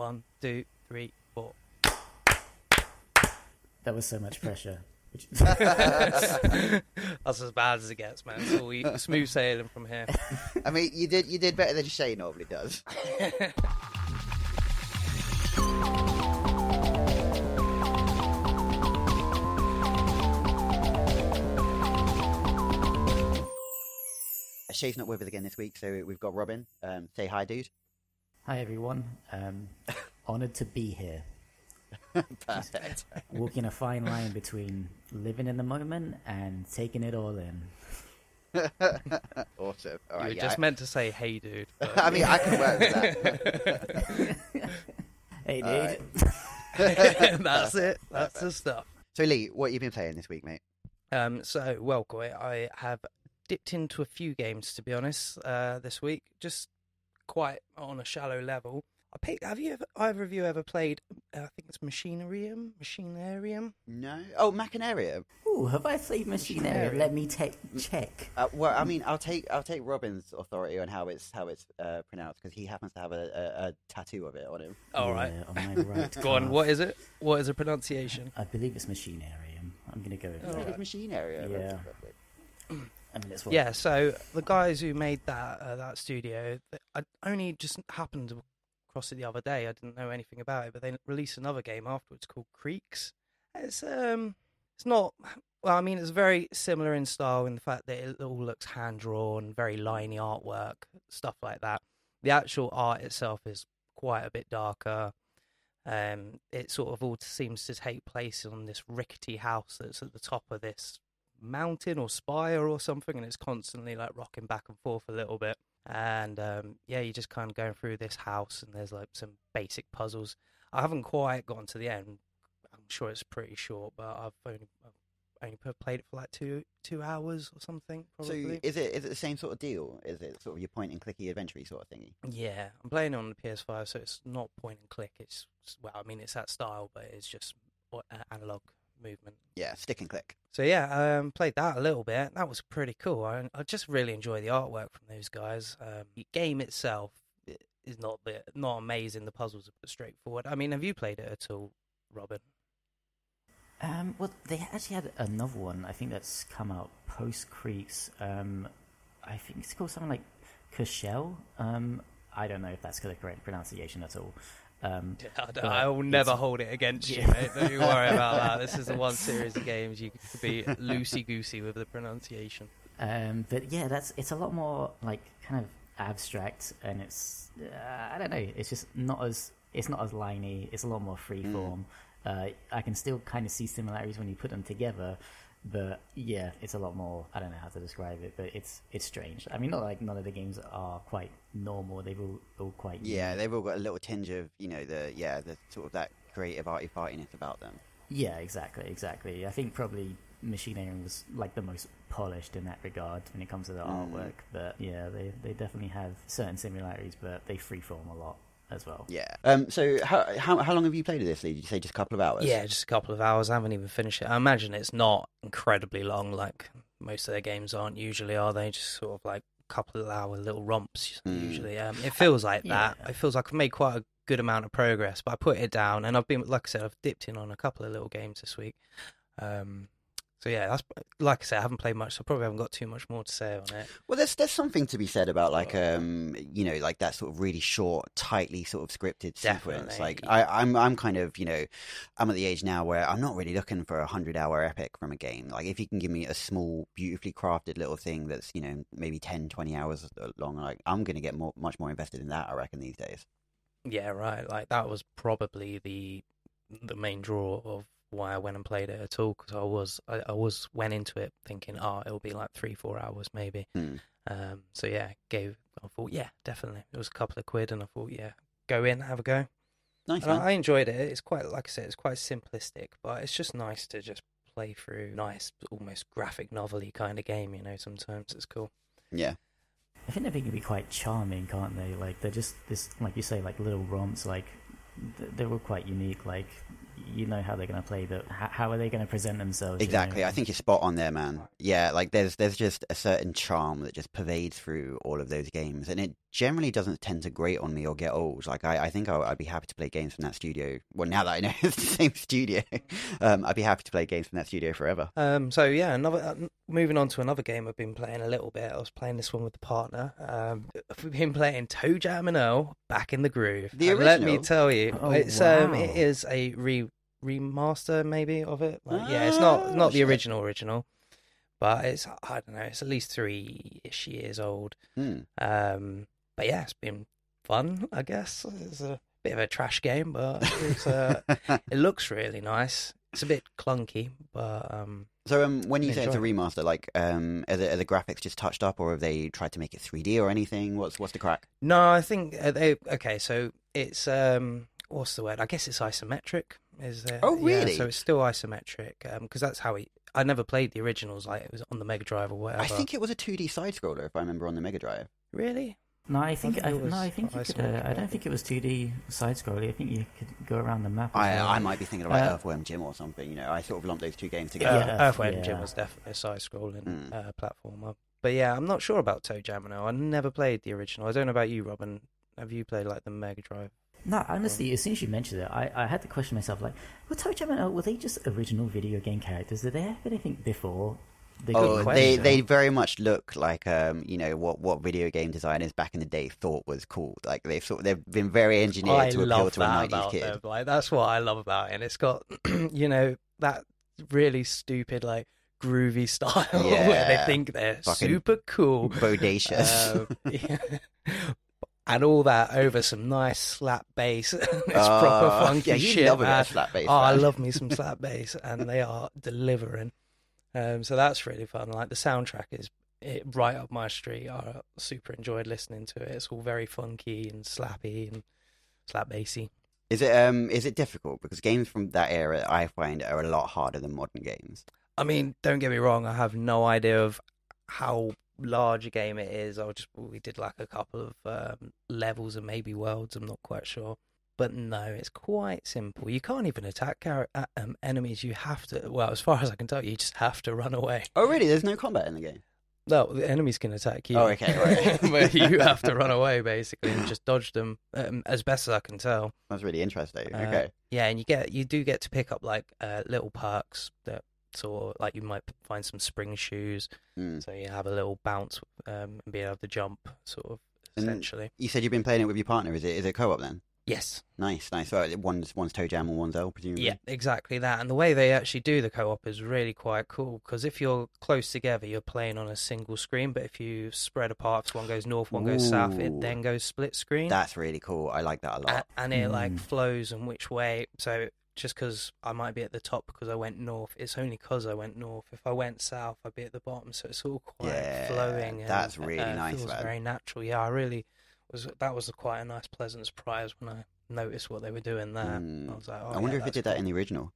One, two, three, four. That was so much pressure. That's as bad as it gets, man. It's all smooth sailing from here. I mean, you did you did better than Shay normally does. Shay's not with us again this week, so we've got Robin. Um, say hi, dude. Hi everyone. Um, honored to be here. Perfect. Walking a fine line between living in the moment and taking it all in. awesome. All you were yeah. just meant to say, "Hey, dude." but- I mean, I can work with that. Hey, dude. Alright. That's it. That's the stuff. So, Lee, what have you been playing this week, mate? Um, so, well, Koi, I have dipped into a few games to be honest uh, this week, just quite on a shallow level. I picked, have you ever, either of you ever played? Uh, I think it's Machinarium, Machinarium. No. Oh, Machinarium. Ooh, have I played Machinarium? Let me take check. Uh, well, I mean, I'll take I'll take Robin's authority on how it's how it's uh, pronounced because he happens to have a, a, a tattoo of it on him. All right, Yeah, on my right. go on. calf. What is it? What is the pronunciation? I believe it's Machinarium. I'm gonna go with Oh, that. right. Machine area. Yeah. I mean, it's Yeah, so the guys who made that uh, that studio, I only just happened across it the other day. I didn't know anything about it, but they released another game afterwards called Creaks. It's um, it's not. Well, I mean, it's very similar in style in the fact that it all looks hand drawn, very liney artwork, stuff like that. The actual art itself is quite a bit darker. Um, it sort of all seems to take place on this rickety house that's at the top of this mountain or spire or something, and it's constantly like rocking back and forth a little bit. And um, yeah, you're just kind of going through this house, and there's like some basic puzzles. I haven't quite gotten to the end. I'm sure it's pretty short, but I've only I've only played it for like two two hours or something. Probably. So is it is it the same sort of deal? Is it sort of your point and clicky adventure sort of thingy? Yeah, I'm playing it on the PS5, so it's not point and click. It's well, I mean, it's that style, but it's just analog movement. Yeah, stick and click. So yeah, um, played that a little bit. That was pretty cool. I, I just really enjoy the artwork from those guys. Um, the game itself is not the not amazing. The puzzles are straightforward. I mean, have you played it at all, Robin? Um, well, they actually had another one. I think that's come out post Creaks. Um, I think it's called something like Chuchel. Um, I don't know if that's the correct pronunciation at all. Um, I, will never hold it against you, mate. Don't you worry about that. This is the one series of games you could be loosey goosey with the pronunciation. um, but yeah, that's it's a lot more like kind of abstract, and it's uh, I don't know. It's just not as it's not as liney. It's a lot more freeform. Uh, I can still kind of see similarities when you put them together, but yeah, it's a lot more. I don't know how to describe it, but it's it's strange. I mean, not like none of the games are quite normal. They've all all quite Yeah, they've all got a little tinge of you know the yeah the sort of that creative arty fartiness about them. Yeah, exactly, exactly. I think probably Machine Machinarium was like the most polished in that regard when it comes to the Mm. artwork. But yeah, they they definitely have certain similarities, but they freeform a lot as well. Yeah. Um. So how how how long have you played this? Did you say just a couple of hours? Yeah, just a couple of hours. I haven't even finished it. I imagine it's not incredibly long, like most of their games aren't usually, are they? Just sort of like a couple of hour little romps. Mm. Usually, um, it feels like that. Yeah. It feels like I've made quite a good amount of progress, but I put it down, and I've been, like I said, I've dipped in on a couple of little games this week. Um, so yeah, that's like I said, I haven't played much, so I probably haven't got too much more to say on it. Well, there's there's something to be said about like um you know like that sort of really short, tightly sort of scripted sequence. Definitely. Like I I'm I'm kind of you know I'm at the age now where I'm not really looking for a hundred hour epic from a game. Like if you can give me a small, beautifully crafted little thing that's you know maybe 10, 20 hours long, like I'm gonna get more much more invested in that. I reckon these days. Yeah, right. Like that was probably the the main draw of why I went and played it at all because I was I, I was went into it thinking, oh, it'll be like three four hours maybe. Hmm. Um, so yeah, gave I thought yeah, definitely. It was a couple of quid, and I thought yeah, go in, have a go. Nice And. I, I enjoyed it. It's quite like I said, it's quite simplistic, but it's just nice to just play through nice, almost graphic novelty kind of game. You know, sometimes it's cool. Yeah. I think they can be quite charming, can't they? Like they're just this, like you say, like little romps. Like they were quite unique. Like you know how they're going to play. But how, are they going to present themselves? you Exactly. know? I think you're spot on there, man. Yeah, like there's there's just a certain charm that just pervades through all of those games, and it generally doesn't tend to grate on me or get old. Like I, I think I, I'd be happy to play games from that studio. Well, now that I know it's the same studio, um, I'd be happy to play games from that studio forever. Um, so yeah, another uh, moving on to another game I've been playing a little bit. I was playing this one with the partner. Um, we've been playing ToeJam and Earl back in the groove. The And Let me tell you, Oh, it's um, it is a re remaster maybe of it. Like, yeah, it's not not the original original, but it's I don't know. It's at least three ish years old. Hmm. Um, but yeah, it's been fun. I guess it's a bit of a trash game, but it's, uh, it looks really nice. It's a bit clunky, but um, So um, when you say it's a remaster, like um, are the, are the graphics just touched up, or have they tried to make it 3D or anything? What's what's the crack? No, I think uh, they okay. So it's um, what's the word? I guess it's isometric. Is there? Oh, Yeah, really? so it's still isometric because that's how it. I never played the originals. Like it was on the Mega Drive or whatever. I think it was a 2D side scroller, if I remember, on the Mega Drive. really. No, I think think I, it was no, I think you could. Uh, I I don't think it was 2D side scrolling. I think you could go around the map. I well. I might be thinking about Uh, Earthworm Jim or something. You know, I sort of lumped those two games together. Yeah, Earthworm yeah. Jim was definitely a side-scrolling Mm. uh, platformer. But yeah, I'm not sure about ToeJam and Earl. I never played the original. I don't know about you, Robin. Have you played like the Mega Drive? No, honestly, as soon as you mentioned it, I, I had to question myself. Like, were ToeJam and Earl, were they just original video game characters? Did they have anything before? They Oh, they question. they very much look like um you know what what video game designers back in the day thought was cool. Like they've sort they've been very engineered I to appeal to a nineties kid. them. Like that's what I love about it. And it's got, you know, that really stupid like groovy style where they think they're Fucking super cool. Bodacious. Um, yeah. And all that over some nice slap bass. it's Uh, proper funky yeah, shit. love man. slap bass, Oh, I love me some slap bass, and they are delivering. Um, so that's really fun. Like the soundtrack is it, right up my street. I super enjoyed listening to it. It's all very funky and slappy and slap bassy. Is it um is it difficult because games from that era I find are a lot harder than modern games. I mean, don't get me wrong. I have no idea of how large a game it is. I just we did like a couple of um, levels and maybe worlds. I'm not quite sure, but no, it's quite simple. You can't even attack char- uh, um, enemies. You have to. Well, as far as I can tell, you just have to run away. Oh really? There's no combat in the game. No, the enemies can attack you. Oh, okay, right. but you have to run away basically and just dodge them um, as best as I can tell. That's really interesting. Uh, okay. Yeah, and you get you do get to pick up like uh, little perks that sort of like you might find some spring shoes, Mm. so you have a little bounce um, and be able to jump sort of And- essentially. You said you've been playing it with your partner. Is it is it co op then? Yes, Nice, nice. So one's one's ToeJam and one's Earl, presumably. yeah, exactly that. And the way they actually do the co-op is really quite cool because if you're close together, you're playing on a single screen. But if you spread apart, if one goes north, one goes south, it then goes split screen. That's really cool. I like that a lot. A- and it like Mm. flows and which way. So just because I might be at the top because I went north, it's only because I went north. If I went south, I'd be at the bottom. So it's all quite Yeah, flowing. And, that's really uh, nice, Feels man. very natural. Yeah, I really was. That was a quite a nice, pleasant surprise when I noticed what they were doing there. Mm. I was like, oh, I wonder yeah, if it that's did that in the original.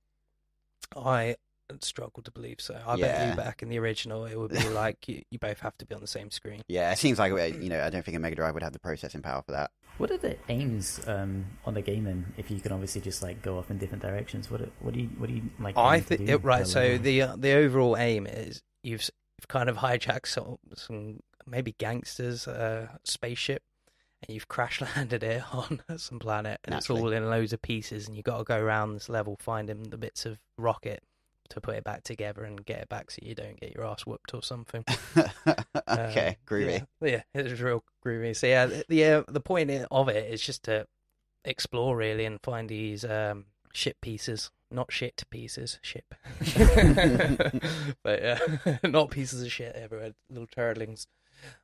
I struggle to believe so. I bet you back in the original, it would be like you, you both have to be on the same screen. Yeah, it seems like uh, you know. I don't think a Mega Drive would have the processing power for that. What are the aims um, on the game then? If you can obviously just like go off in different directions, what do- what do you what do you like? I think do right. So level? the uh, the overall aim is you've you've kind of hijacked some, some maybe gangsters' uh, spaceship, and you've crash landed it on some planet, and Naturally. it's all in loads of pieces, and you've got to go around this level finding the bits of rocket to put it back together and get it back so you don't get your ass whooped or something. okay, Um, groovy. Yeah, yeah, it was real groovy. So yeah, the the, uh, the point of it is just to explore really and find these um, ship pieces, not shit pieces, ship. but yeah, not pieces of shit everywhere, little turtlings.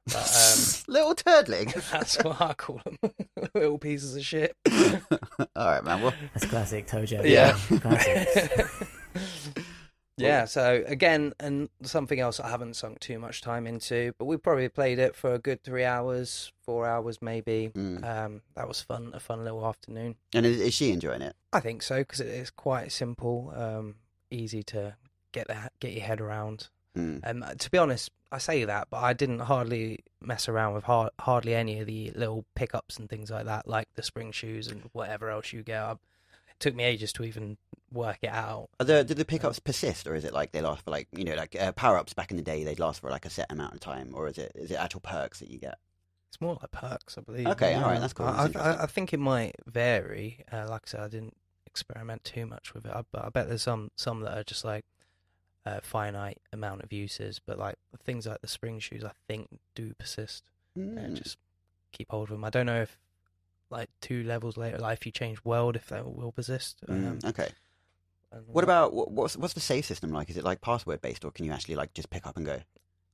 But um, Little turdling. that's what I call them, little pieces of shit. All right, man. Well, that's classic Tojo. Yeah. classics. yeah, so again, and something else I haven't sunk too much time into, but we probably played it for a good three hours, four hours maybe. mm. Um, that was fun, a fun little afternoon. and is, is she enjoying it? I think so because it is quite simple, um, easy to get that get your head around. Mm. Um, to be honest, I say that, but I didn't hardly mess around with har- hardly any of the little pickups and things like that, like the spring shoes and whatever else you get. I, it took me ages to even work it out. Are the, do the pickups persist, or is it like they last for like you know like uh, power ups back in the day? They'd last for like a set amount of time, or is it is it actual perks that you get? It's more like perks, I believe. Okay, all right, that's cool, I, that's I, interesting. I think it might vary. Uh, like I said, I didn't experiment too much with it, I, but I bet there's some some that are just like a finite amount of uses. But like things like the spring shoes, I think do persist. Hmm. and just keep hold of them. I don't know if like two levels later, like if you change world, if that will persist. Mm, Um, okay. What about what's what's the save system like? Is it like password based, or can you actually like just pick up and go?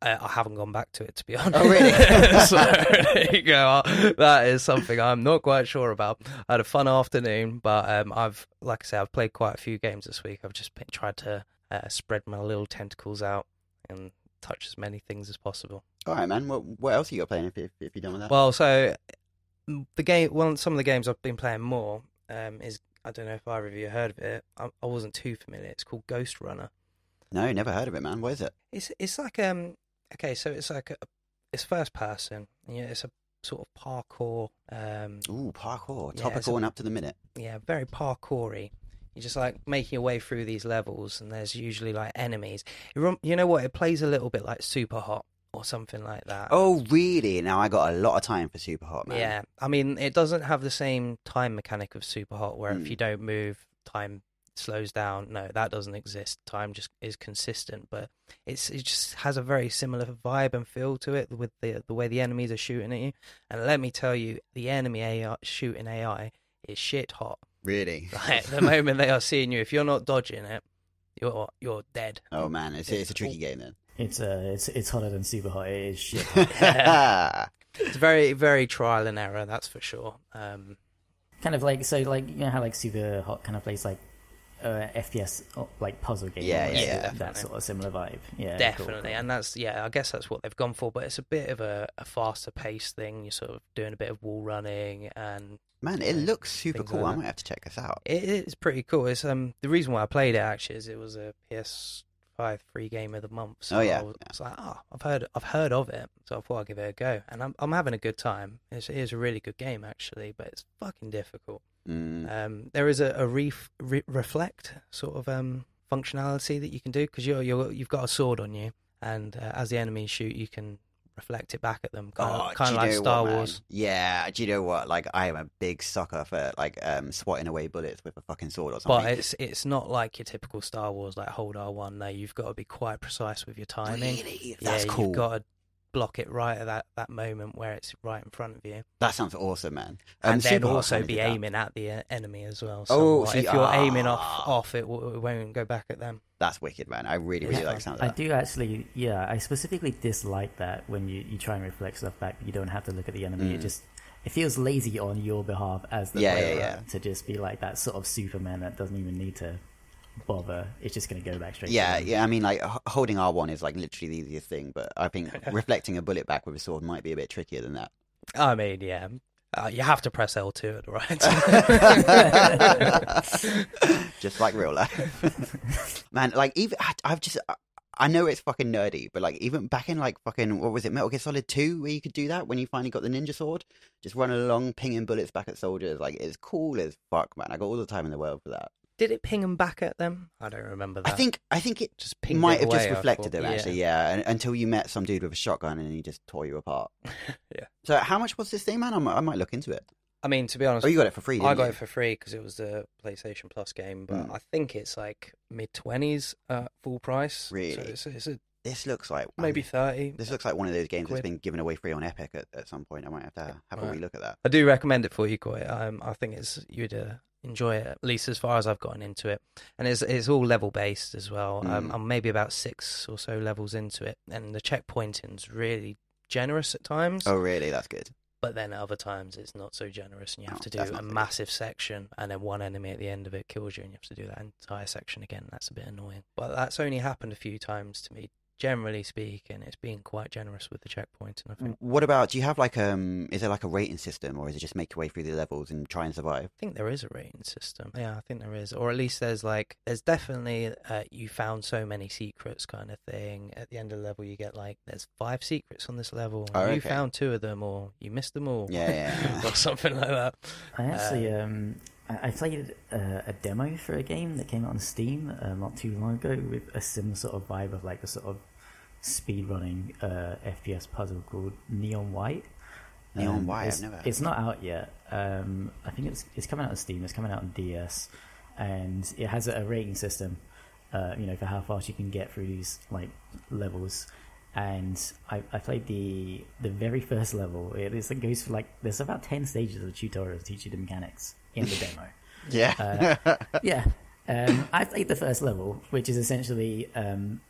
I, I haven't gone back to it to be honest. Oh, really? so there you go. That is something I'm not quite sure about. I had a fun afternoon, but um, I've, like I said, I've played quite a few games this week. I've just been, tried to uh, spread my little tentacles out and touch as many things as possible. All right, man. What what else are you got playing if if, if you're done with that? Well, so mm, the game, well, some of the games I've been playing more um, is I don't know if either of you heard of it. I, I wasn't too familiar. It's called Ghost Runner. no, never heard of it, man. What is it? It's it's like um okay, so it's like a, it's first person. Yeah, it's a sort of parkour. Um, Ooh, parkour, Yeah, topical a- and up to the minute. yeah, very parkoury. You're just like making your way through these levels, and there's usually like enemies. It you know what? It plays a little bit like Super Hot or something like that. Oh, really? Now I got a lot of time for Super Hot, man. Yeah, I mean, it doesn't have the same time mechanic of Super Hot, where Hmm. if you don't move, time slows down. No, that doesn't exist. Time just is consistent, but it's it just has a very similar vibe and feel to it with the the way the enemies are shooting at you. And let me tell you, the enemy AI shooting AI is shit hot. Really? Like, the moment they are seeing you, if you're not dodging it, you're you're dead. Oh man, it's it's a tricky game then. It's uh, it's it's hotter than super hot. It is shit. It's very very trial and error, that's for sure. Um, kind of like so, like you know how like super hot kind of plays like uh, FPS oh, like puzzle game. Yeah, yeah, yeah. that sort of similar vibe. Yeah, Definitely, cool. and that's yeah. I guess that's what they've gone for, but it's a bit of a, a faster paced thing. You're sort of doing a bit of wall running, and Man, it looks super cool. like I might have to check this out. it is pretty cool. It's um the reason why I played it actually is it was a PS5 free game of the month. So Oh, yeah, I was, I was like, oh, I've heard I've heard of it, so I thought I'd give it a go, and I'm I'm having a good time. It's, it is a really good game actually, but it's fucking difficult. Mm. Um, there is a, a ref, re- reflect sort of um, functionality that you can do because you're, you're you've got a sword on you, and uh, as the enemies shoot, you can reflect it back at them, kind Oh, of, kind of like Star what. Wars. Yeah, do you know what? Like, I am a big sucker for like um swatting away bullets with a fucking sword or something. But it's it's not like your typical Star Wars like hold R one. No, you've got to be quite precise with your timing. Really? Yeah, That's cool. you've got to block it right at that, that moment where it's right in front of you, That sounds awesome, man. Um, and then also be did that. aiming at the uh, enemy as well. Oh, see, if you're aiming off ah. off, it, w- it won't go back at them. That's wicked, man. I really, really Yeah. like the sound I of that. do actually, yeah. I specifically dislike that when you, you try and reflect stuff back, you don't have to look at the enemy. It Mm. just it feels lazy on your behalf as the Yeah, yeah, player yeah. to just be like that sort of Superman that doesn't even need to bother. It's just going to go back straight. Yeah, to yeah. I mean, like h- holding R one is like literally the easiest thing, but I think reflecting a bullet back with a sword might be a bit trickier than that. I mean, yeah, uh, you have to press L2 at the right time. just like real life. Man, like even I- I've just I- I know it's fucking nerdy, but like even back in like fucking what was it, Metal Gear Solid Two, where you could do that when you finally got the ninja sword, just run along pinging bullets back at soldiers. Like it's cool as fuck, man. I got all the time in the world for that. Did it ping them back at them? I don't remember that. I think I think it just pinged might it have just away, I reflected thought. them actually, yeah. un- Until you met some dude with a shotgun and he just tore you apart. Yeah. So how much was this thing, man? I might, I might look into it. I mean, to be honest, Oh, you got it for free. Didn't I got you? it for free because it was the PlayStation Plus game, but Mm. I think it's like mid twenties uh, full price. Really? So it's, it's a, This looks like maybe mean, thirty. This looks like one of those games that's been given away free on Epic at, at some point. I might have to have a wee look at that. I do recommend it for you, Koi. Um, I think it's you'd uh, enjoy it at least as far as I've gotten into it, and it's it's all level based as well. Um, Mm. I'm maybe about six or so levels into it, and the checkpointing's really generous at times. Oh, really? That's good. but then at other times it's not so generous, and you have Oh, to do a massive section, and then one enemy at the end of it kills you, and you have to do that entire section again. That's a bit annoying, but that's only happened a few times to me. Generally speaking, it's been quite generous with the checkpoints. And I think. What about? Do you have like um? Is there like a rating system, or is it just make your way through the levels and try and survive? I think there is a rating system. Yeah, I think there is, or at least there's like there's definitely uh, you found so many secrets kind of thing. At the end of the level, you get like there's five secrets on this level. Oh, You okay. found two of them, or you missed them all. Yeah, yeah, yeah. or something like that. I actually um I I played a, a demo for a game that came out on Steam uh, not too long ago with a similar sort of vibe of like a sort of speedrunning uh, FPS puzzle called Neon White. Neon Um, White, I've It's, never it's not out yet. Um, I think it's it's coming out on Steam. It's coming out on DS, and it has a, a rating system. Uh, you know, for how fast you can get through these like levels. And I, I played the the very first level. It is it goes for like there's about ten stages of the tutorial to teach you the mechanics in the demo. Yeah. Uh, yeah. Um, I played the first level, which is essentially um,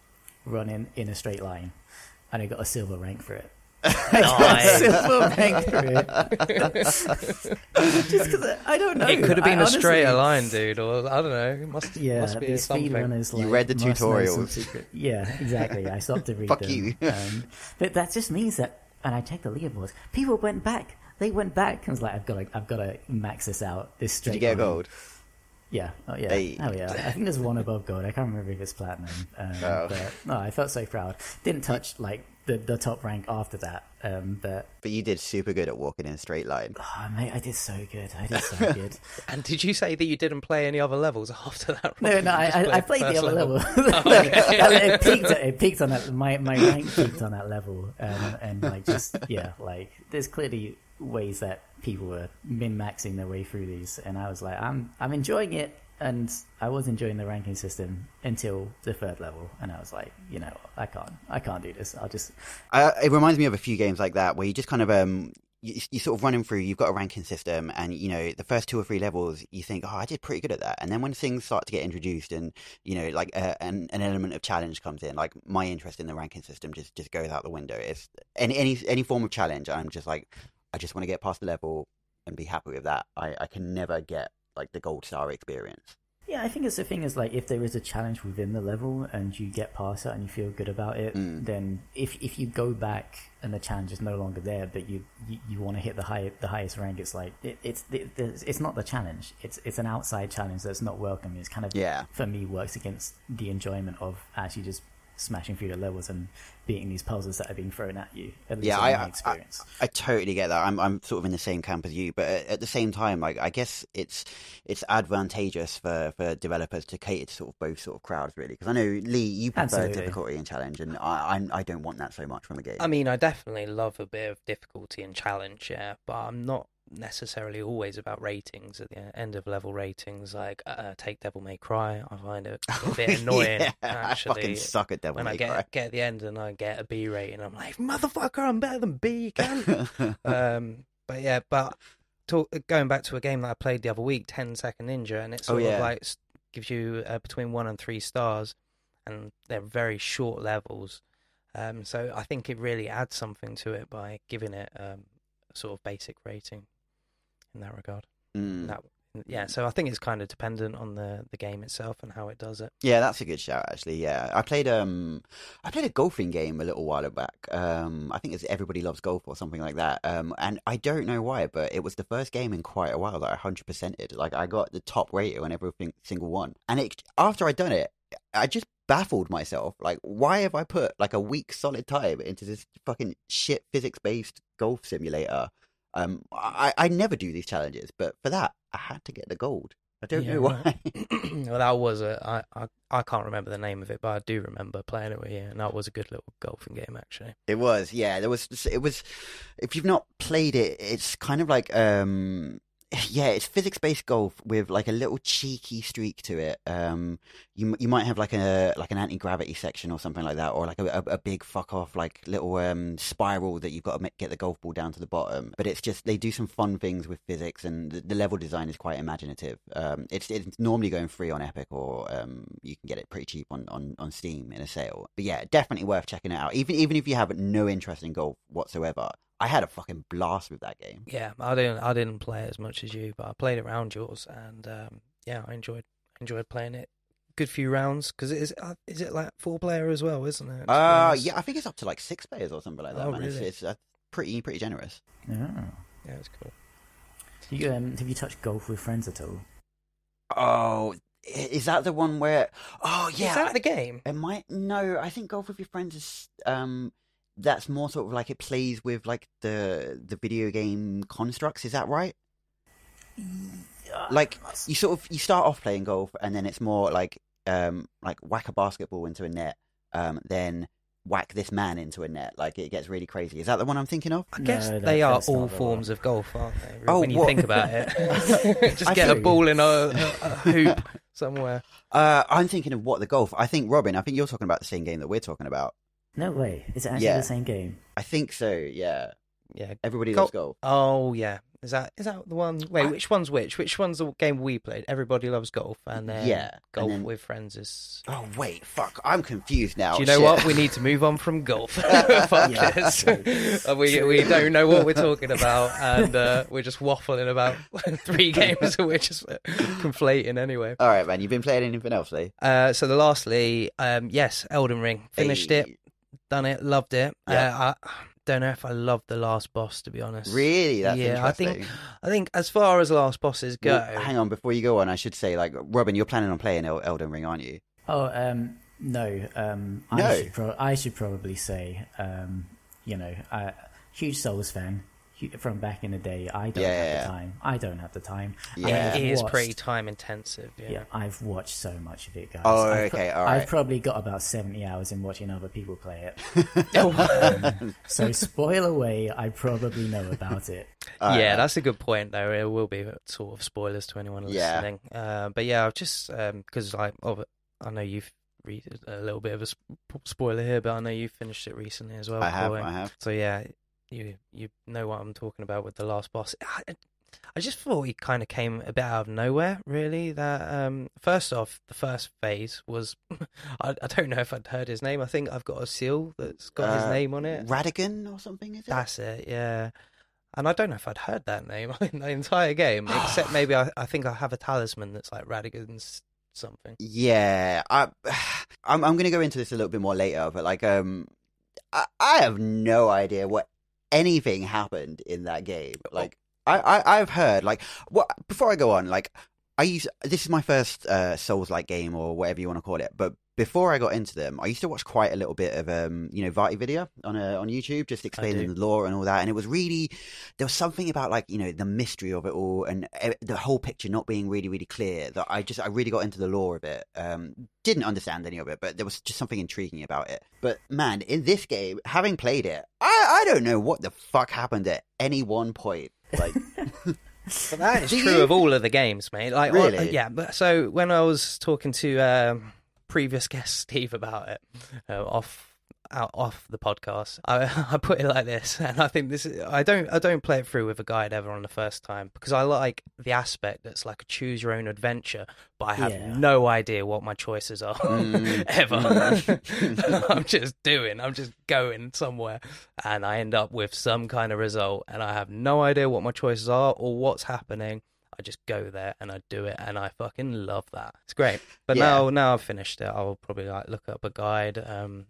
running in a straight line, and I got a silver rank for it. I got a silver rank for it. Just because I don't know. It could have been a straighter honestly- line, dude, or I don't know. It must, Yeah, must be these something. speedrunners. You read the must tutorials. Yeah, exactly. I stopped to read Fuck them. you. um, but that just means that, and I checked the leaderboards. People went back. They went back and was like, "I've got to, I've got to max this out." This straight. Did you get line." gold? Yeah. Oh yeah. Hey. Oh yeah. I think there's one above gold. I can't remember if it's platinum. Um, Oh. But no, I felt so proud. Didn't touch like the the top rank after that. Um, but But you did super good at walking in a straight line. oh, mate, I did so good. I did so good. And did you say that you didn't play any other levels after that? No, no, I, just I, I played the other level. Oh, okay. it peaked. It peaked on that. My my rank peaked on that level, um, and like just yeah, like there's clearly ways that people were min maxing their way through these, and I was like, I'm I'm enjoying it, and I was enjoying the ranking system until the third level, and I was like, you know, I can't, I can't do this. I'll just Uh, it reminds me of a few games like that where you just kind of um you, sort of running through. You've got a ranking system, and you know the first two or three levels, you think, "Oh, I did pretty good at that." And then when things start to get introduced, and you know, like uh, an an element of challenge comes in, like my interest in the ranking system just just goes out the window. It's any any any form of challenge. I'm just like, I just want to get past the level and be happy with that. I I can never get like the gold star experience. Yeah, I think it's the thing is like if there is a challenge within the level and you get past it and you feel good about it, Mm. then if if you go back and the challenge is no longer there, but you you, you want to hit the high the highest rank, it's like it, it's it, it's it's not the challenge. It's it's an outside challenge that's not welcome. It's kind of Yeah. for me works against the enjoyment of actually just smashing through the levels and beating these puzzles that are being thrown at you. At least Yeah, I, my I. I, I totally get that. I'm I'm sort of in the same camp as you, but at, at the same time, like I guess it's it's advantageous for, for developers to cater to sort of both sort of crowds, really. Because I know Lee, you prefer Absolutely. difficulty and challenge, and I, I I don't want that so much from a game. I mean, I definitely love a bit of difficulty and challenge, yeah, but I'm not necessarily always about ratings at the end of level ratings. Like, uh, take Devil May Cry, I find it a bit annoying, yeah, actually. I fucking suck at Devil May when I get Cry. get at the end and I get a B rating, I'm like, motherfucker, I'm better than B, you can. um, but yeah, but talk, going back to a game that I played the other week, 10 Second Ninja, and it Oh, sort yeah. of like gives you uh, between one and three stars, and they're very short levels. Um, so I think it really adds something to it by giving it um, a sort of basic rating in that regard. Mm. That yeah, so I think it's kind of dependent on the the game itself and how it does it. Yeah, that's a good shout actually. Yeah, I played um, I played a golfing game a little while back. Um, I think it's Everybody Loves Golf or something like that. Um, and I don't know why, but it was the first game in quite a while that I hundred percented. Like I got the top rating on everything single one. And it after I'd done it, I just baffled myself. Like, why have I put like a week solid time into this fucking shit physics based golf simulator? Um, I I never do these challenges, but for that I had to get the gold. I don't Yeah, know why. well, that was a I, I I can't remember the name of it, but I do remember playing it with you, and that was a good little golfing game actually. It was, yeah. There was, it was. If you've not played it, it's kind of like, um, yeah, it's physics-based golf with like a little cheeky streak to it. Um, you you might have like a like an anti-gravity section or something like that, or like a, a, a big fuck off like little um spiral that you've got to make, get the golf ball down to the bottom. But it's just they do some fun things with physics, and the, the level design is quite imaginative. Um, it's it's normally going free on Epic, or um, you can get it pretty cheap on, on, on Steam in a sale. But yeah, definitely worth checking it out. Even even if you have no interest in golf whatsoever, I had a fucking blast with that game. Yeah, I didn't I didn't play it as much as you, but I played around yours, and um, yeah, I enjoyed enjoyed playing it. Good few rounds because it is uh, is it like four player as well, isn't it? Uh, It's- yeah, I think it's up to like six players or something like that. Oh, man, it's, really? it's uh, pretty pretty generous. Yeah. yeah, it's cool. You, um, have you touched golf with friends at all? Oh, is that the one where? Oh yeah, is that the game? It might no. I think golf with your friends is um that's more sort of like it plays with like the the video game constructs. Is that right? like you sort of you start off playing golf and then it's more like um like whack a basketball into a net um then whack this man into a net like it gets really crazy is that the one i'm thinking of I guess No, they are all forms of golf, aren't they? Oh, when you what- think about it, just I get a ball in a, a, a hoop somewhere. uh i'm thinking of what the golf i think robin i think you're talking about the same game that we're talking about No way. Is it actually Yeah. the same game? i think so yeah Yeah. everybody Golf- loves golf Oh yeah. Is that is that the one? Wait, I- which one's which? Which one's the game we played? Everybody loves golf, and then Yeah, and golf then- with friends is. oh wait fuck i'm confused now Do you know Shit. what? We need to move on from golf. Fuck Yeah. this. We we don't know what we're talking about, and uh, we're just waffling about three games and we're just uh, conflating anyway. all right man you've been playing anything else lee Uh, so the lastly, um, yes, Elden Ring. Finished it, Hey, done it, loved it. Yeah. Uh, I don't know if I loved the last boss to be honest. really that's yeah, I think I think as far as last bosses go, Well, hang on, before you go on, I should say, like, Robin, you're planning on playing El- Elden Ring, aren't you? Oh, um, no. Um, No. I should, pro- I should probably say, um, you know, uh, huge Souls fan hu- from back in the day. I don't Yeah, have yeah, the time. I don't have the time. Yeah. It is watched- pretty time intensive. Yeah. Yeah, I've watched so much of it, guys. Oh, I've okay, all I've probably got about seventy hours in watching other people play it. Um, so spoil away. I probably know about it. All right, yeah, man. that's a good point, though. It will be sort of spoilers to anyone Yeah. listening. Uh, but yeah, I've just because like, oh, I know you've read a little bit of a spoiler here, but I know you finished it recently as well. I have, Corey. I have. So yeah, you you know what I'm talking about with the last boss. I, I just thought he kind of came a bit out of nowhere, really. That um, first off, the first phase was I, I don't know if I'd heard his name. I think I've got a seal that's got his Uh, name on it. Radagon or something, is it? That's it, yeah. And I don't know if I'd heard that name in the entire game, except maybe I, I think I have a talisman that's like Radagon's something. Yeah, I, I'm, I'm going to go into this a little bit more later, but like, um, I, I have no idea what anything happened in that game. Like, I, I, I've heard like, what before I go on, like, I use this is my first uh, Souls-like game or whatever you want to call it, but before I got into them, I used to watch quite a little bit of um, you know, VaatiVidya on uh, on YouTube, just explaining the lore and all that, and it was really there was something about like you know the mystery of it all and uh, the whole picture not being really really clear that I just I really got into the lore of it. Um, didn't understand any of it, but there was just something intriguing about it. But man, in this game, having played it, I I don't know what the fuck happened at any one point. Like, But that is true you? of all of the games, mate. Like, uh, Really? yeah. But so when I was talking to um, previous guest Steve about it uh, off out off the podcast, I, I put it like this, and I think this is I don't I don't play it through with a guide ever on the first time because I like the aspect that's like a choose your own adventure, but I have Yeah. no idea what my choices are Mm. ever. Mm. I'm just doing, I'm just going somewhere, and I end up with some kind of result, and I have no idea what my choices are or what's happening. I just go there and I do it, and I fucking love that. It's great. But Yeah. now, now I've finished it, I'll probably like look up a guide. Um,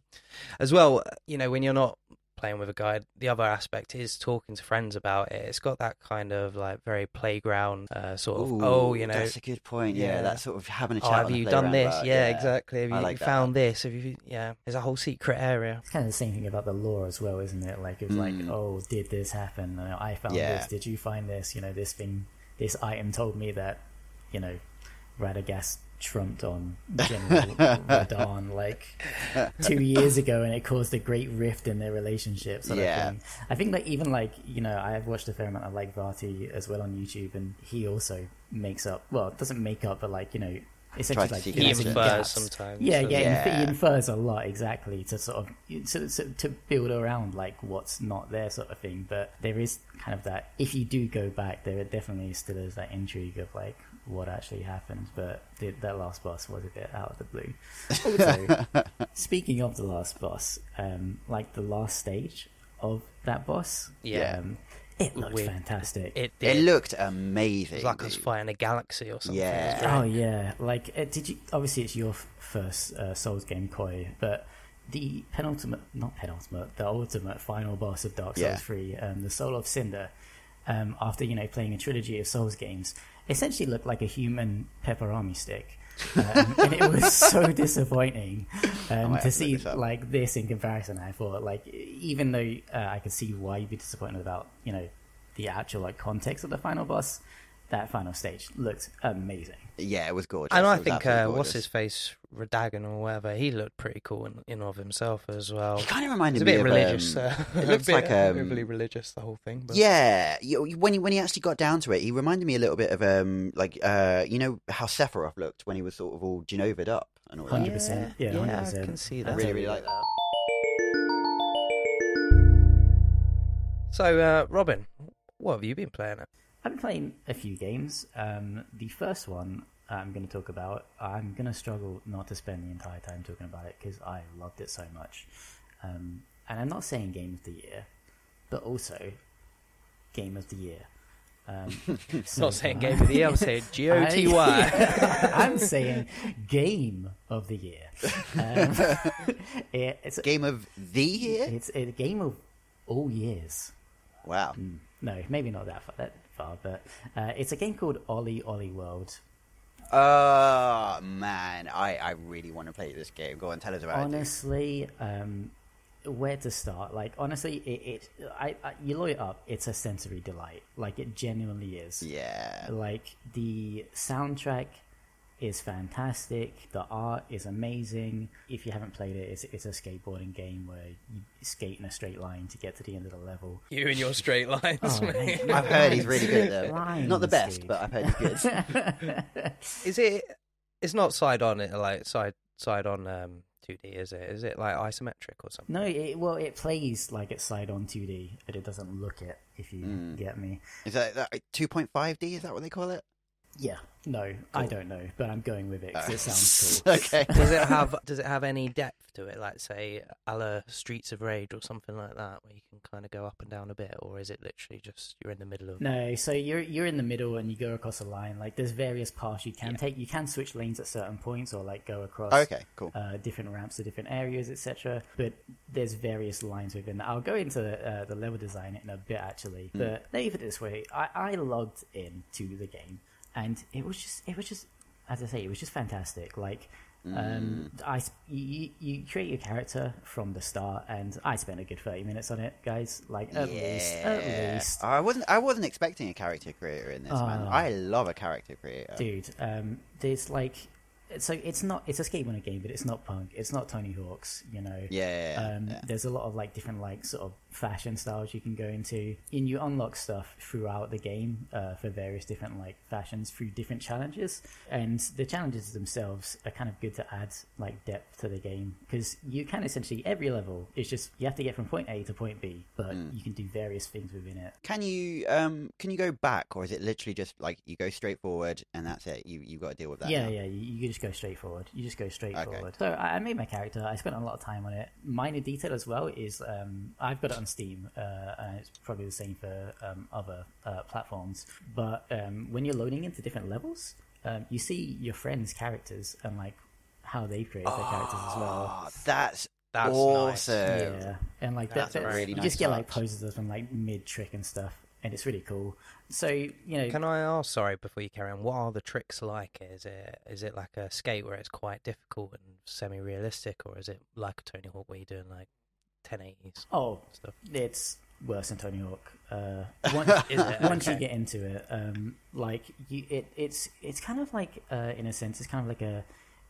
as well, you know, when you're not playing with a guide, the other aspect is talking to friends about it. It's got that kind of like very playground uh, sort of. ooh, oh, you know, that's a good point. Yeah, yeah. that's sort of having a chat. oh, have you done this? about- Yeah, exactly. Have you, like you found this? Have you? Yeah, there's a whole secret area. It's kind of the same thing about the lore as well, isn't it? Like it was like, Mm. oh, did this happen? I found Yeah. this. Did you find this? You know, this thing, this item told me that, you know, Radagast trumped on General Radahn like two years ago, and it caused a great rift in their relationship. Sort Yeah. of thing. I think like even like you know, I've watched a fair amount of like Vaati as well on YouTube, and he also makes up. Well, doesn't make up, but like you know. Essentially, Tries like seek He fills infers gaps. sometimes. Yeah, so- yeah, Yeah. He infers a lot exactly to sort of to, to, to build around like what's not there, sort of thing. But there is kind of that. If you do go back, there definitely still is that intrigue of like what actually happened. But the, that last boss was a bit out of the blue. Also, speaking of the last boss, um, like the last stage of that boss, Yeah. um, it looked Weird. fantastic. It It did. looked It amazing. was like I was dude. fighting a galaxy or something. Yeah. Oh yeah, like uh, did you? Obviously, it's your f- first uh, Souls game, Koi, but the penultimate, not penultimate, the ultimate final boss of Dark Souls Yeah. Three, um, the Soul of Cinder. Um, after you know playing a trilogy of Souls games, essentially looked like a human pepperoni stick. Um, and it was so disappointing um, to see look this up. like this in comparison. I thought like even though uh, I could see why you'd be disappointed about you know the actual like context of the final boss, that final stage looked amazing. Yeah, it was gorgeous. And I think uh, what's his face, Radagon or whatever, he looked pretty cool in, in of himself as well. He kind of reminded me a me bit of religious. um, uh, it looks a bit like, um, overly religious, the whole thing. But Yeah, when he when he actually got down to it, he reminded me a little bit of um like uh you know how Sephiroth looked when he was sort of all Jenovaed up and all 100%. Yeah, yeah, 100%. I can see I that. really really like that. So, uh, Robin, what have you been playing at? I've been playing a few games. Um, the first one I'm going to talk about, I'm going to struggle not to spend the entire time talking about it because I loved it so much. Um, and I'm not saying Game of the Year, but also Game of the Year. Um, so- Not saying Game of the Year, I'm saying G O T Y. I- I'm saying Game of the Year. Um, it, it's, Game of the year. it's a game of all years. Wow. Mm, No, maybe not that far, that far but uh, it's a game called Olli Olli World. Oh man, I I really want to play this game. Go on, tell us about it. Honestly, um, where to start? Like, honestly, it, it I, I you load it up, it's a sensory delight. Like, it genuinely is. Yeah. Like the soundtrack is fantastic. The art is amazing. If you haven't played it, it's, it's a skateboarding game where you skate in a straight line to get to the end of the level. You and your straight lines, Oh, mate. mate. I've heard he's really good at that. Lines, Not the best, dude. but I've heard he's good. Is it? It's not side on it, like side side on um, 2D, is it? Is it like isometric or something? No, it, well, it plays like it's side on 2D, but it doesn't look it. If you Mm. get me, Is that, that 2.5D? Is that what they call it? Yeah. No, I don't know, but I'm going with it because Uh, it sounds cool. okay. Does it have Does it have any depth to it, like say a la Streets of Rage or something like that, where you can kind of go up and down a bit, or is it literally just you're in the middle of? No, so you're you're in the middle and you go across a line. Like there's various paths you can Yeah. take. You can switch lanes at certain points or like go across Okay, cool. uh, different ramps to different areas, etc. But there's various lines within that. I'll go into uh, the level design in a bit actually. Hmm. But let me it this way: I, I logged in to the game, and it was just it was just as I say, it was just fantastic. Like. Um, I s- you, you create your character from the start, and I spent a good thirty minutes on it, guys. Like at least, at least, I wasn't. I wasn't expecting a character creator in this, man. Oh. I love a character creator. dude um there's like so it's not it's a skateboarding game but it's not punk it's not tony hawk's you know Yeah, yeah, um yeah. there's a lot of like different like sort of fashion styles you can go into and you unlock stuff throughout the game uh, for various different like fashions through different challenges and the challenges themselves are kind of good to add like depth to the game because you can essentially every level is just you have to get from point a to point b but Mm. you can do various things within it Can you um can you go back, or is it literally just like you go straight forward and that's it? You you got to deal with that. Yeah, now? yeah, you, you just go straight forward. You just go straight Okay. forward. So I, I made my character. I spent a lot of time on it. Minor detail as well is um, I've got it on Steam, uh, and it's probably the same for um, other uh, platforms. But um, when you're loading into different levels, um, you see your friends' characters and like how they've create their characters as well. Oh, that's That's awesome. yeah, and like that, That's a that- really you nice just get like poses of them like mid trick and stuff, and it's really cool. So you know, Can I ask, sorry, before you carry on, what are the tricks like? Is it is it like a skate where it's quite difficult and semi-realistic, or is it like a Tony Hawk where you're doing like 1080s oh, stuff? it's worse than Tony Hawk. Uh, once, Is it? once you get into it, um, like you, it, it's it's kind of like uh, in a sense, it's kind of like a,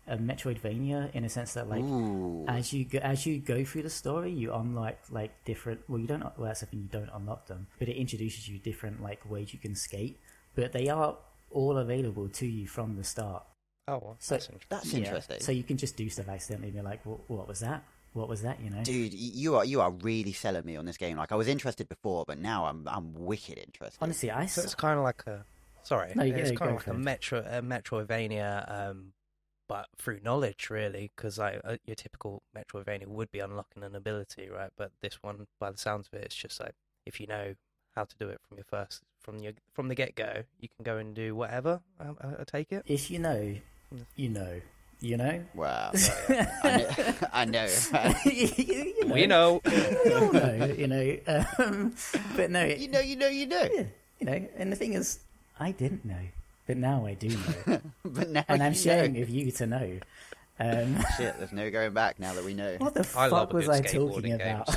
a Metroidvania in a sense that like Ooh. as you go as you go through the story, you unlock like different. Well, you don't. Well, that's the thing. You don't unlock them, but it introduces you different like ways you can skate. But they are all available to you from the start. Oh, well, So- that's interesting. That's Yeah. interesting. So you can just do stuff accidentally and be like, what, what was that? What was that? You know? Dude, you are you are really selling me on this game. Like I was interested before, but now I'm I'm wicked interested. Honestly, I So it's kind of like a sorry, No, it's kind of like a it. metro a Metroidvania, um, but through knowledge really, because like uh, your typical Metroidvania would be unlocking an ability, right? But this one, by the sounds of it, it's just like if you know how to do it from your first from your from the get go, you can go and do whatever. I, I, I take it. if you know, you know, you know. Wow. I know. I know. you know. We know. we all know, you know. Um, but no, you know. You know. You know. yeah, you know. And the thing is, I didn't know, but now I do know, but now and I'm sharing with you to know. Um, Shit, there's no going back now that we know. what the I fuck was I talking skateboarding game. about?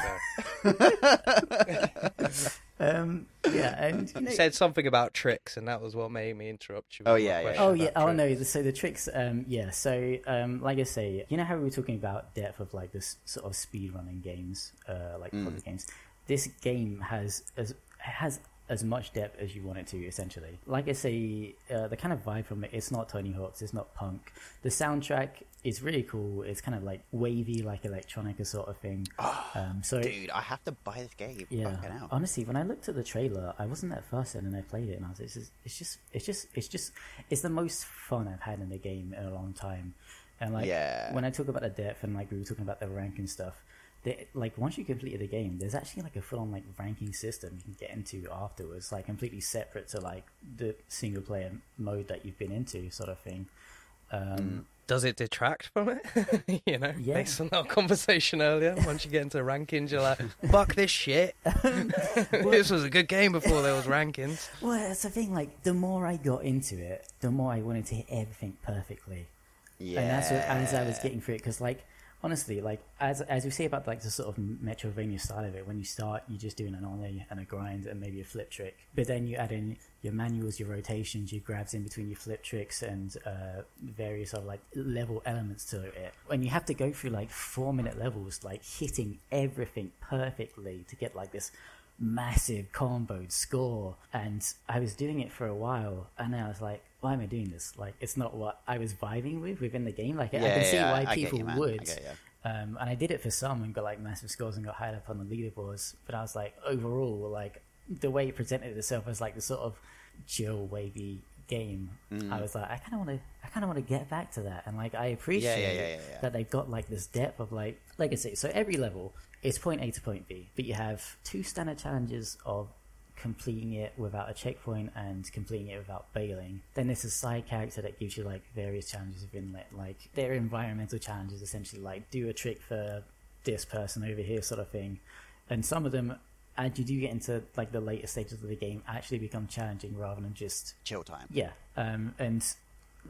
So. Um, yeah, and you know, You said something about tricks, and that was what made me interrupt you. Oh, yeah, yeah. Oh yeah. about Oh no. So the tricks. Um. Yeah. So um. Like I say, you know how we were talking about depth of like this sort of speed running games, uh, like Mm. puzzle games. This game has as has as much depth as you want it to. Essentially, like I say, uh, the kind of vibe from it. It's not Tony Hawk's. It's not punk. The soundtrack is really cool. It's kind of like wavy, like electronica sort of thing. um. So. Dude, I have to buy this game. Yeah, honestly, when I looked at the trailer, I wasn't that fussed, and then I played it, and I was, like, it's just, it's just, it's just, it's just, it's the most fun I've had in a game in a long time. And like, Yeah. when I talk about the depth, and like we were talking about the ranking stuff, they, like once you completed the game, there's actually like a full-on like ranking system you can get into afterwards, like completely separate to like the single-player mode that you've been into, sort of thing. Um, Does it detract from it? you know, Yeah. based on our conversation earlier. Once you get into rankings, you're like, "Fuck this shit." this was a good game before there was rankings. Well, that's the thing. Like, the more I got into it, the more I wanted to hit everything perfectly. yeah. and that's what as I was getting through it because like honestly like as as we say about like the sort of Metroidvania style of it when you start you're just doing an ollie and a grind and maybe a flip trick but then you add in your manuals your rotations your grabs in between your flip tricks and uh, various of like level elements to it. When you have to go through like four minute levels like hitting everything perfectly to get like this massive comboed score. And I was doing it for a while and I was like why am I doing this? Like it's not what I was vibing with within the game. Like I Yeah, can see yeah, why I people you. I would. um, and I did it for some and got like massive scores and got high up on the leaderboards. But I was like overall like the way it presented itself as like the sort of chill wavy game. Mm. I was like I kind of want to I kind of want to get back to that. And like I appreciate yeah, yeah, yeah. that they've got like this depth of like like I say so every level is point A to point B but you have two standard challenges of completing it without a checkpoint and completing it without bailing then there's a side character that gives you like various challenges within it like their environmental challenges essentially like do a trick for this person over here sort of thing and some of them as you do get into like the later stages of the game actually become challenging rather than just Chill time. yeah, um, and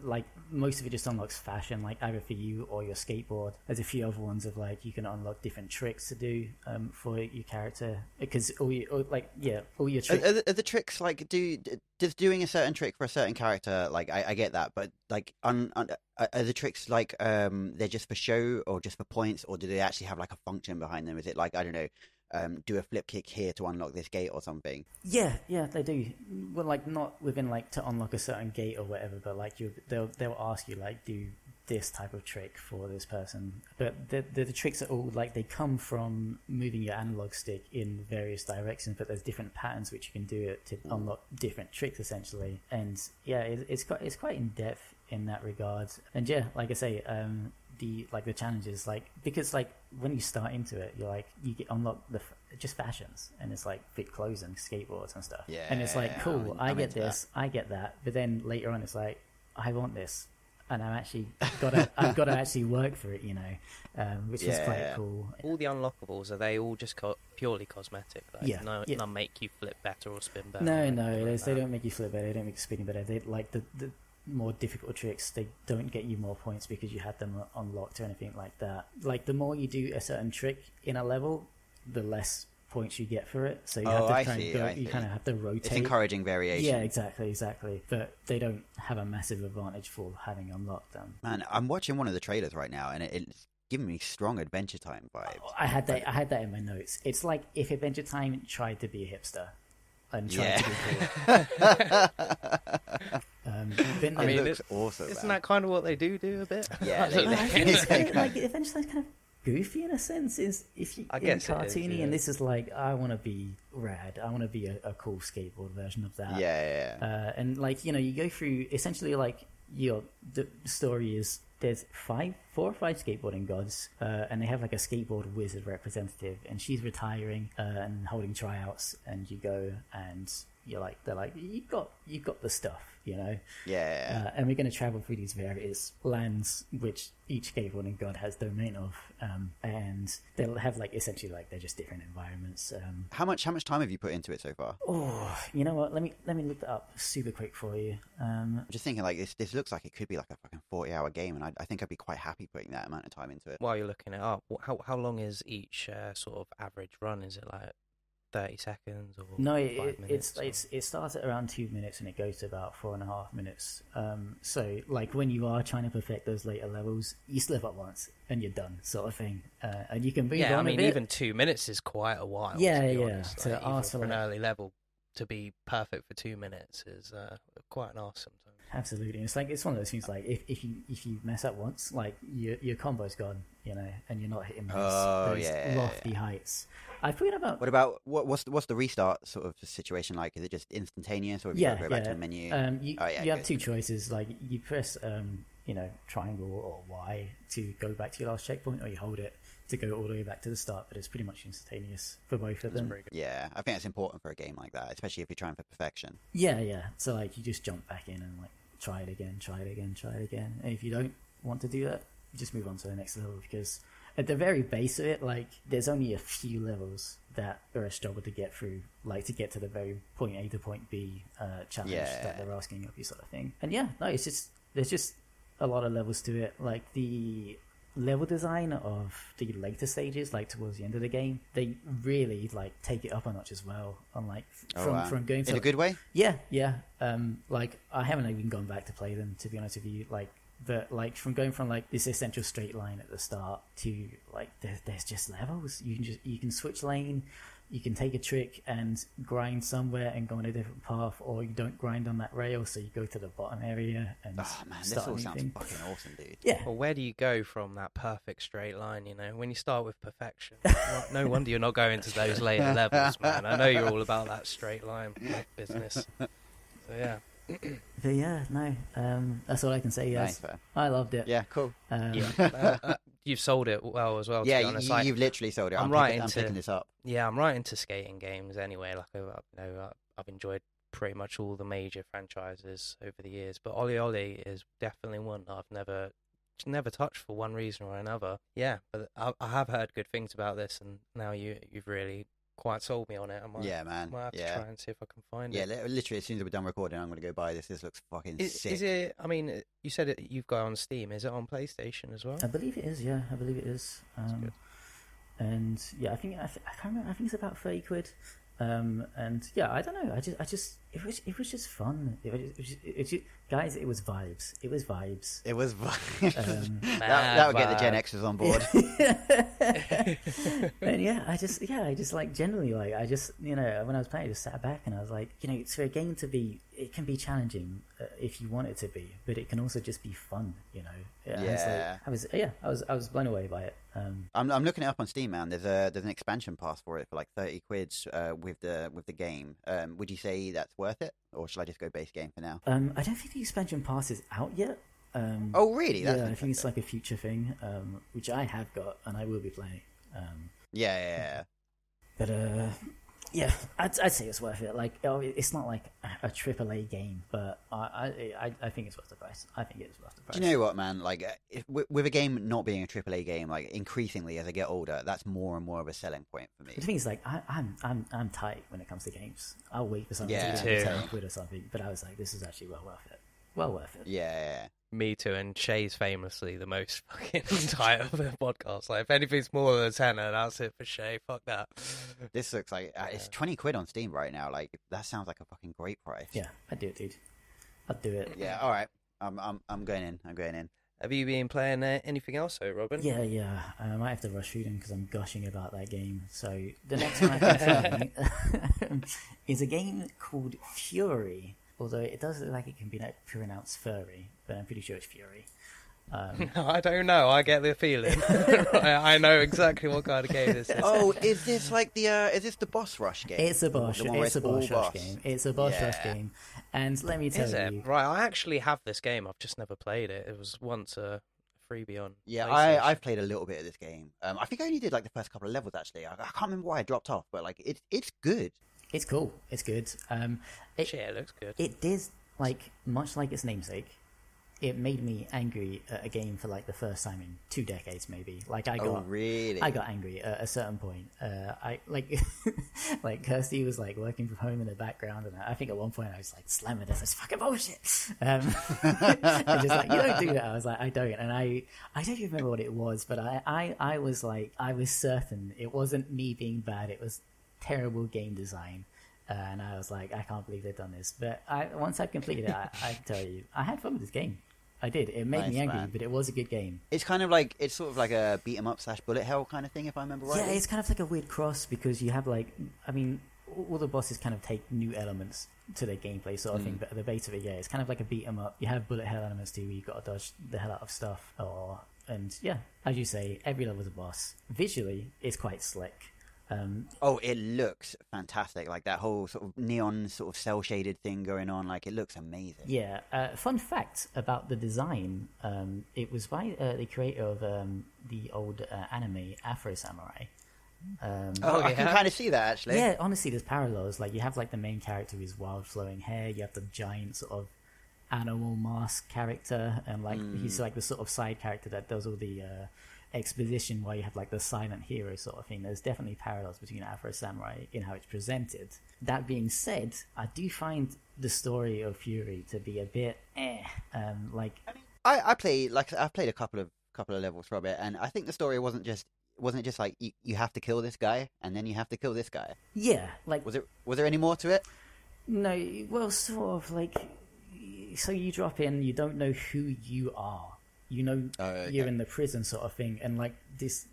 like most of it just unlocks fashion, like either for you or your skateboard. There's a few other ones of like you can unlock different tricks to do um, for your character because all you or, like yeah, all your tricks. are, the, are the tricks like do does doing a certain trick for a certain character like I, I get that but like un, un, are are the tricks like um they're just for show or just for points or do they actually have like a function behind them is it like I don't know um do a flip kick here to unlock this gate or something Yeah, yeah, they do. Well, like not within like to unlock a certain gate or whatever, but like you, they'll they'll ask you like do this type of trick for this person. But the the, the tricks are all like they come from moving your analog stick in various directions, but there's different patterns which you can do it to unlock different tricks essentially. And yeah, it, it's quite it's quite in depth in that regard. And yeah, like I say, um, the like the challenges like because like when you start into it you're like you get unlock the just fashions and it's like fit clothes and skateboards and stuff Yeah, and it's like cool I'm- i I'm get into that. this i get that but then later on it's like i want this and i'm actually gotta i've got to actually work for it you know um, which is quite yeah. cool All the unlockables are they all just co- purely cosmetic? Like, Yeah, no, yeah. none make you flip better or spin better. no no like they, they that. don't make you flip better they don't make you spinning better they like the, the more difficult tricks they don't get you more points because you had them unlocked or anything like that like the more you do a certain trick in a level the less points you get for it so you Oh, have to I try see, and go, I you see. kind of have to rotate it's encouraging variation yeah exactly exactly but they don't have a massive advantage for having unlocked them man I'm watching one of the trailers right now and it, it's giving me strong Adventure Time vibes I had that. I had that in my notes. It's like if Adventure Time tried to be a hipster and tried Yeah. to be cool. um, but I it mean, looks it- awesome Isn't man. that kind of what they do do a bit? Yeah, I they- I think it's kind of like Adventure Time's kind of goofy in a sense. Is if you I in guess it is, cartoony, yeah. and this is like I want to be rad. I want to be a, a cool skateboard version of that. yeah yeah, yeah. Uh, and like you know, you go through essentially like your the story is there's five, four or five skateboarding gods, uh, and they have like a skateboard wizard representative, and she's retiring uh, and holding tryouts, and you go and you're like they're like you got you got the stuff, you know. Yeah. Uh, and we're going to travel through these various lands, which each cave warning god has domain of, um, and they'll have like essentially like they're just different environments. Um, how much how much time have you put into it so far? oh, you know what? Let me let me look that up super quick for you. Um, I'm just thinking like this this looks like it could be like a fucking 40 hour game and I, I think I'd be quite happy putting that amount of time into it. While you're looking it up, how how long is each uh, sort of average run? Is it like thirty seconds or No, five it, it's or- it's it starts at around two minutes and it goes to about four and a half minutes. Um, so like when you are trying to perfect those later levels, you slip up once and you're done, sort of thing. Uh, and you can move yeah, I mean, even two minutes is quite a while. Yeah, yeah, honest. to Like, ask for for an like- early level to be perfect for two minutes is uh, quite an awesome. Time. Absolutely, it's like it's one of those things. Like if, if you if you mess up once, like your your combo's gone, you know, and you're not hitting those, Oh, those yeah, lofty heights. I forget about What about what what's the, what's the restart sort of situation like? Is it just instantaneous or have you yeah, got to go back yeah. to the menu? Um, you Oh, yeah, you have two choices. Like you press, um, you know, triangle or Y to go back to your last checkpoint, or you hold it to go all the way back to the start. But it's pretty much instantaneous for both of That's them. yeah, I think it's important for a game like that, especially if you're trying for perfection. Yeah, yeah. So like you just jump back in and like try it again, try it again, try it again. And if you don't want to do that, just move on to the next level because at the very base of it, like there's only a few levels that are a struggle to get through, like to get to the very point A to point B uh, challenge Yeah. that they're asking of you, sort of thing. And yeah, no, it's just there's just a lot of levels to it. Like the level design of the later stages, like towards the end of the game, they really like take it up a notch as well. On like Oh, from wow. from going in a good way. yeah, yeah. Um, like I haven't even gone back to play them to be honest with you. Like the like from going from like this essential straight line at the start to like there's there's just levels. You can just you can switch lane, you can take a trick and grind somewhere and go on a different path, or you don't grind on that rail, so you go to the bottom area and Oh man, this start a all new sounds thing. fucking awesome, dude. Yeah, Well, where do you go from that perfect straight line? You know, when you start with perfection, well, no wonder you're not going to those later levels, man. I know you're all about that straight line business. So yeah, but yeah, no. Um, that's all I can say. Yes, fair. I loved it. Yeah, cool. Um, yeah. Uh, uh, you've sold it well as well. To yeah, you, you- Like, you've literally sold it. I'm I'm, right I'm into- picking this up. yeah, I'm right into skating games anyway. Like I've, you know, I've enjoyed pretty much all the major franchises over the years, but Olli Olli is definitely one that I've never never touched for one reason or another. Yeah, but I, I have heard good things about this, and now you you've really quite sold me on it. I might, Yeah, man. might have to Yeah. try and see if I can find Yeah, it. Yeah, literally as soon as we're done recording, I'm going to go buy this. This looks fucking Is, sick. is it? I mean, you said it, you've got it on Steam. Is it on PlayStation as well? I believe it is. Yeah, I believe it is. Um, and yeah, I think I, th- I can't remember. I think it's about thirty quid. Um, and yeah, I don't know. I just, I just, it was, it was just fun. It was, it was, just, it just, guys, it was vibes. It was vibes. It was. Um, that that would get the Gen Xers on board. and yeah, I just, yeah, I just like generally, like, I just, you know, when I was playing, I just sat back and I was like, you know, it's for a game to be, it can be challenging uh, if you want it to be, but it can also just be fun, you know. And it's like- Yeah. I was, yeah, I was, I was blown away by it. Um, I'm I'm looking it up on Steam, man. There's a there's an expansion pass for it for like thirty quids uh, with the with the game. Um, would you say that's worth it, or should I just go base game for now? Um, I don't think the expansion pass is out yet. Um, Oh, really? That's yeah, I think it's like a future thing, um, which I have got and I will be playing. Um, yeah, yeah, yeah. but uh, yeah, I'd, I'd say it's worth it. Like, oh, it's not like a, a AAA game, but I, I, I, I think it's worth the price. I think it's worth the price. Do you know what, man? Like, uh, if, with, with a game not being a AAA game, like increasingly as I get older, that's more and more of a selling point for me. The thing is, like, I, I'm, I'm, I'm tight when it comes to games. I'll wait for something Yeah, to be like quid or something, but I was like, this is actually well worth it. Well worth it. Yeah, yeah, yeah. Me too, and Shay's famously the most fucking tight of the podcast. Like, if anything's more than a tenner, that's it for Shay. Fuck that. This looks like uh, it's twenty quid on Steam right now. Like that sounds like a fucking great price. Yeah, I'd do it, dude. I'd do it. Yeah. All right. I'm I'm I'm going in. I'm going in. Have you been playing uh, anything else, though, Robin? Yeah, yeah. I might have to rush through them because I'm gushing about that game. So the next one I can find is a game called Furi. Although it does look like it can be like, pronounced furry, but I'm pretty sure it's Furi. Um, I don't know. I get the feeling. I, I know exactly what kind of game this is. oh, is this like the uh, is this the boss rush game? it's a boss. the one It's a boss rush boss? game. It's a boss rush game. And let me tell Is it? you, Right, I actually have this game. I've just never played it. It was once a freebie on. Yeah, I I've played a little bit of this game. Um, I think I only did like the first couple of levels actually. I, I can't remember why I dropped off, but like it's it's good. It's cool. It's good. Um, it, Yeah, it looks good. it did like much like its namesake. It made me angry at a game for like the first time in two decades, maybe. Like I got, Oh, really? I got angry at a certain point. Uh, I like, like Kirsty was like working from home in the background, and I think at one point I was like slamming this, it's fucking bullshit. Um, and just like you don't do that. I was like, I don't, and I, I don't even remember what it was, but I, I, I was like, I was certain it wasn't me being bad. It was terrible game design. Uh, and I was like, I can't believe they've done this. But I, once I completed it, I, I tell you, I had fun with this game. I did. It made Nice, me angry, man. but it was a good game. It's kind of like it's sort of like a beat 'em up slash bullet hell kind of thing, if I remember right. Yeah, it's kind of like a weird cross because you have like, I mean, all the bosses kind of take new elements to their gameplay sort of thing. Mm. But at the base of it, yeah, it's kind of like a beat 'em up. You have bullet hell elements too, where you've got to dodge the hell out of stuff. Or and yeah, as you say, every level level's a boss. Visually, it's quite slick. Um, Oh, it looks fantastic! Like that whole sort of neon, sort of cell shaded thing going on. Like it looks amazing. Yeah. Uh, fun fact about the design: um, it was by uh, the creator of um, the old uh, anime Afro Samurai. Um, Oh, I can kind of see that actually. yeah, honestly, there's parallels. Like you have like the main character with wild flowing hair. You have the giant sort of animal mask character, and like he's like the sort of side character that does all the uh, exposition. While you have like the silent hero sort of thing. There's definitely parallels between Afro Samurai in how it's presented. That being said, I do find the story of Furi to be a bit eh. Um, like I, I play like I've played a couple of couple of levels from it, and I think the story wasn't just wasn't it just like you, you have to kill this guy and then you have to kill this guy. yeah, like Was it was there any more to it? No, well, sort of like. So you drop in, you don't know who you are. You know Oh, okay. you're in the prison, sort of thing, and like this,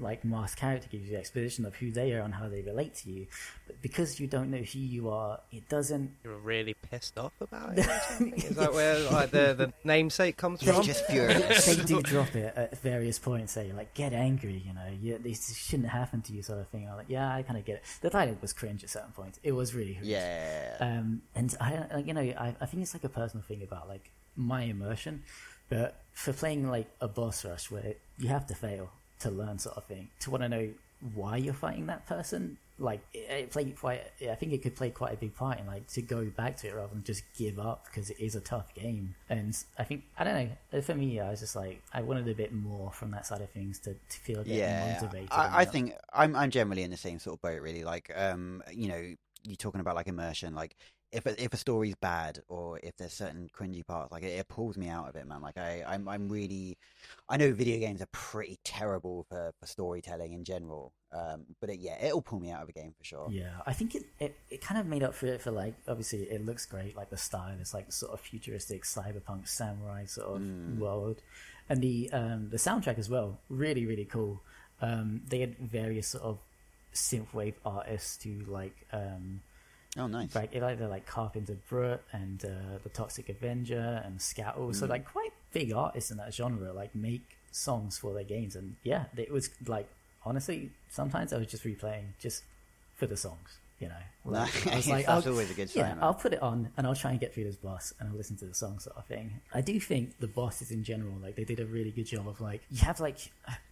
like masked character gives you exposition of who they are and how they relate to you. But because you don't know who you are, it doesn't. You're really pissed off about it. Or something? Is that where like the the namesake comes It's from? just furious. they do drop it at various points. Say like, get angry, you know, you, this shouldn't happen to you, sort of thing. I'm like, yeah, I kind of get it. The dialogue was cringe at certain points. It was really horrendous. Yeah. Um, and I, like, you know, I, I think it's like a personal thing about like my immersion, but for playing like a boss rush where you have to fail to learn, sort of thing, to want to know why you're fighting that person, like it, it played quite. I think it could play quite a big part in like to go back to it rather than just give up because it is a tough game. And I think I don't know. For me, I was just like I wanted a bit more from that side of things to, to feel yeah, motivated. I, I think I'm I'm generally in the same sort of boat. Really, like um, you know, you're talking about like immersion. Like if a, if a story's bad or if there's certain cringy parts, like it, it pulls me out of it, man. Like I I'm I'm really, I know video games are pretty terrible for, for storytelling in general. Um, but it, yeah, it'll pull me out of a game for sure. Yeah, I think it, it, it kind of made up for it for like obviously it looks great like the style it's like sort of futuristic cyberpunk samurai sort of Mm. world, and the um, the soundtrack as well really really cool. Um, they had various sort of synthwave artists to like um, Oh, nice. like either like Carpenter Brut and uh, the Toxic Avenger and so Mm. like quite big artists in that genre like make songs for their games, and yeah, it was like honestly sometimes I was just replaying just for the songs, you know. Like, I was like, That's I'll- always a good sign. yeah. I'll put it on and I'll try and get through this boss and I'll listen to the song sort of thing. I do think the bosses in general, like they did a really good job of like you have like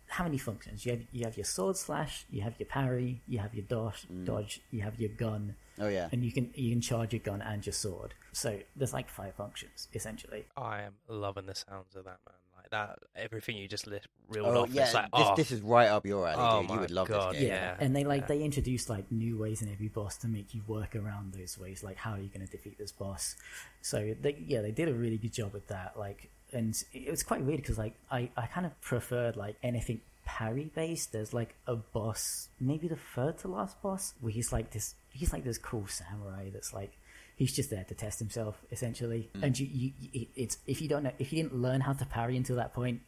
how many functions? You have you have your sword slash, you have your parry, you have your dodge, Mm. dodge, you have your gun, Oh yeah. and you can you can charge your gun and your sword. So there's like five functions essentially. I am loving the sounds of that man. Like that, everything you just li- reeled Oh off. yeah. it's like, this, oh, this is right up your alley, Oh dude. You my would love God, this game. Yeah, and they like yeah. they introduced like new ways in every boss to make you work around those ways. Like how are you going to defeat this boss? So they yeah they did a really good job with that. Like and it was quite weird because like I I kind of preferred like anything parry based. There's like a boss, maybe the third to last boss, where he's like this he's like this cool samurai that's like. He's just there to test himself, essentially. And you, you, you, it's if you don't know, if you didn't learn how to parry until that point,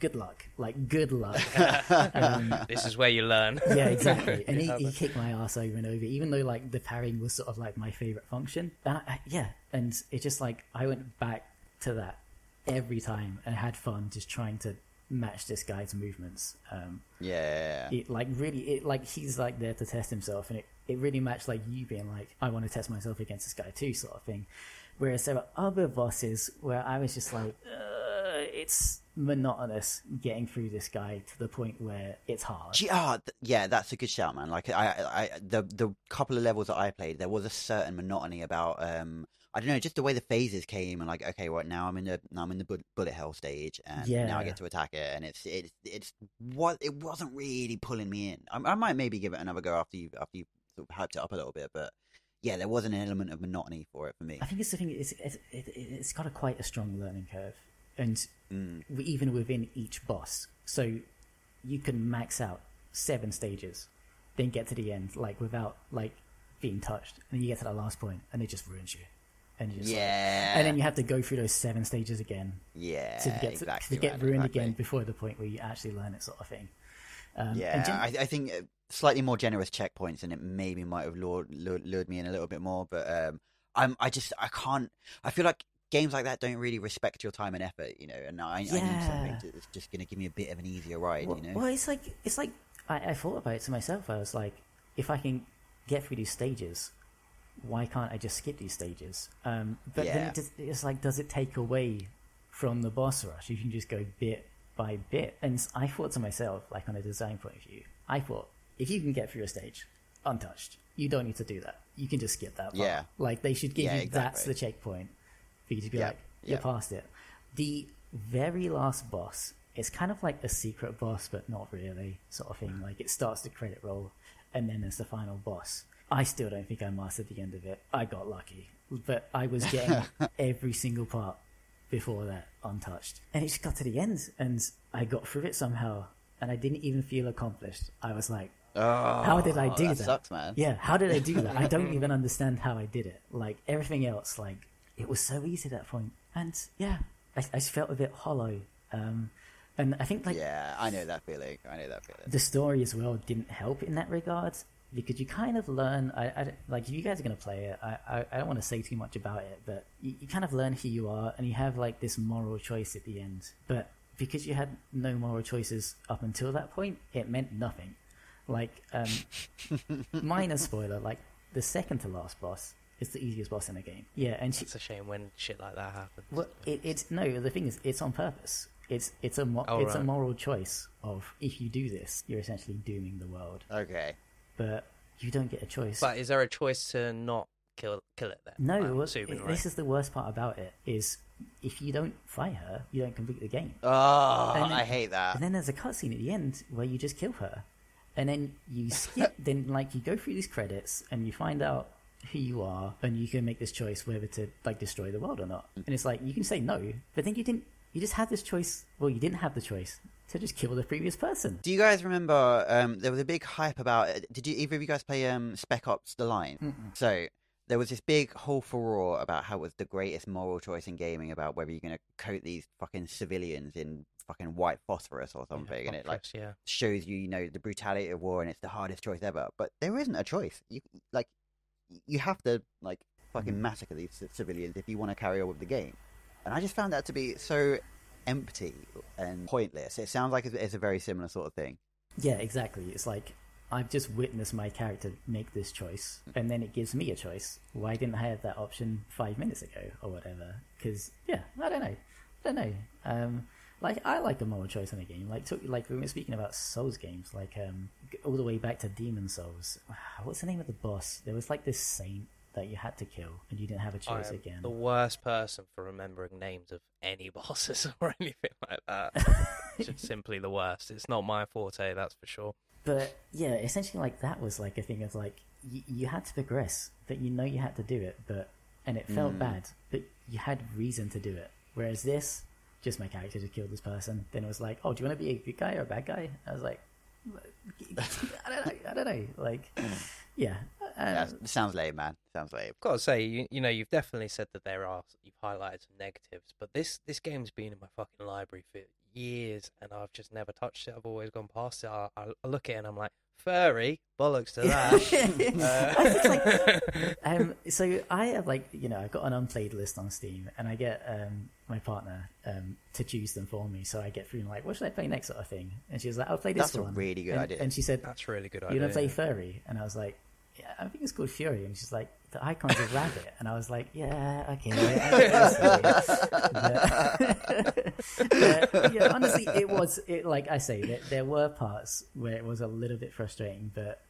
good luck. Like good luck. um, this is where you learn. yeah, exactly. And he, Yeah, he but- kicked my ass over and over, even though like the parrying was sort of like my favorite function. And I, I- yeah, and it just like I went back to that every time and had fun just trying to match this guy's movements. Um, Yeah. it like really, it like he's like there to test himself, and it it really matched like you being like I want to test myself against this guy too, sort of thing. Whereas there are other bosses where I was just like, uh, it's monotonous getting through this guy to the point where it's hard. Th- yeah, that's a good shout, man. Like I, I, I, the the couple of levels that I played, there was a certain monotony about, um, I don't know, just the way the phases came and like, okay, right now I'm in the now I'm in the bu- bullet hell stage, and yeah. now I get to attack it, and it's it's it's what it wasn't really pulling me in. I, I might maybe give it another go after you after you sort of hyped it up a little bit, but yeah, there was an element of monotony for it for me. I think it's the thing. It's it's it, it's got a quite a strong learning curve, and Mm. even within each boss, so you can max out seven stages, then get to the end like without like being touched, and then you get to that last point, and it just ruins you, and you just like- Yeah, and then you have to go through those seven stages again yeah, to get to, exactly, to get man, ruined exactly. again before the point where you actually learn it, sort of thing. Um, Yeah, gen- I, I think uh, slightly more generous checkpoints, and it maybe might have lured, lured, lured me in a little bit more. But um, I'm, I just, I can't. I feel like games like that don't really respect your time and effort, you know. And I, I need something to, that's just going to give me a bit of an easier ride, well, you know. well, it's like it's like I, I thought about it to myself. I was like, if I can get through these stages, why can't I just skip these stages? Um, but then it just, it's like, does it take away from the boss rush? You can just go bit by bit. And I thought to myself, like on a design point of view, I thought if you can get through a stage untouched, you don't need to do that. You can just skip that part. Yeah. Like they should give Yeah, you that's the checkpoint for you to be Yeah, like, you're yeah. past it. The very last boss is kind of like a secret boss, but not really, sort of thing. Like it starts the credit roll, and then there's the final boss. I still don't think I mastered the end of it. I got lucky, but I was getting every single part before that untouched, and it just got to the end, and I got through it somehow, and I didn't even feel accomplished. I was like, oh, how did I do that? that? Sucks, man. Yeah, how did I do that? I don't even understand how I did it. Like everything else, like it was so easy at that point. And yeah, I, I just felt a bit hollow. Um, and I think like yeah, I know that feeling. I know that feeling. the story as well didn't help in that regard because you kind of learn. I, I like if you guys are going to play it, I, I, I don't want to say too much about it, but you, you kind of learn who you are, and you have like this moral choice at the end. But because you had no moral choices up until that point, it meant nothing. Like um, minor spoiler, like the second to last boss is the easiest boss in the game. Yeah, and she, It's a shame when shit like that happens. well, it, it's no. The thing is, it's on purpose. It's it's a mo- Oh, it's a moral choice of if you do this, you're essentially dooming the world. Okay. But you don't get a choice. But is there a choice to not kill kill it then? no, well, assuming, it- right? this is the worst part about it. Is if you don't fight her, you don't complete the game. Oh, then- I hate that. And then there's a cutscene at the end where you just kill her, and then you skip. then like you go through these credits and you find out who you are, and you can make this choice whether to like destroy the world or not. And it's like you can say no, but then you didn't. You just had this choice. Well, you didn't have the choice to just kill the previous person. Do you guys remember? Um, there was a big hype about. Did you either of you guys play um, Spec Ops: The Line? So there was this big whole furore about how it was the greatest moral choice in gaming about whether you're going to coat these fucking civilians in fucking white phosphorus or something, and it like yeah. shows you, you know, the brutality of war, and it's the hardest choice ever. But there isn't a choice. You like, you have to like fucking massacre these c- civilians if you want to carry on with the game. And I just found that to be so empty and pointless. It sounds like it's, a very similar sort of thing. Yeah, exactly. It's like I've just witnessed my character make this choice, and then it gives me a choice. Why didn't I have that option five minutes ago or whatever? Because yeah, I don't know. I don't know. Um, like I like the moral choice in a game. Like took, like we were speaking about Souls games, like um, all the way back to Demon Souls. What's the name of the boss? There was like this saint that you had to kill, and you didn't have a choice am again. the worst person for remembering names of any bosses or anything like that. Just simply the worst. It's not my forte, that's for sure. But yeah, essentially, like that was like a thing of like y- you had to progress, but you know you had to do it, but and it felt Mm. bad, but you had reason to do it. Whereas this, just my character just killed this person. Then it was like, oh, do you want to be a good guy or a bad guy? I was like, I don't know, I don't know. Like, yeah, uh, Yeah, sounds lame, man. Sounds lame. I've got to say, you, you know, you've definitely said that there are, you've highlighted some negatives, but this, this game's been in my fucking library for years and I've just never touched it. I've always gone past it. I, I, I look at it and I'm like, furry, bollocks to that. I think, like, Uh, um, so I have like you know I've got an unplayed list on Steam, and I get um, my partner um, to choose them for me. So I get through and like, what should I play next, sort of thing. And she was like, I'll play this That's a really good and, idea. And she said, That's a really good idea. "You idea. gonna play Furry?" And I was like, "Yeah, I think it's called Furi." And she's like, the icon's a rabbit, and I was like, yeah, okay. I but, but, yeah, honestly, it was it like I say, there, there were parts where it was a little bit frustrating, but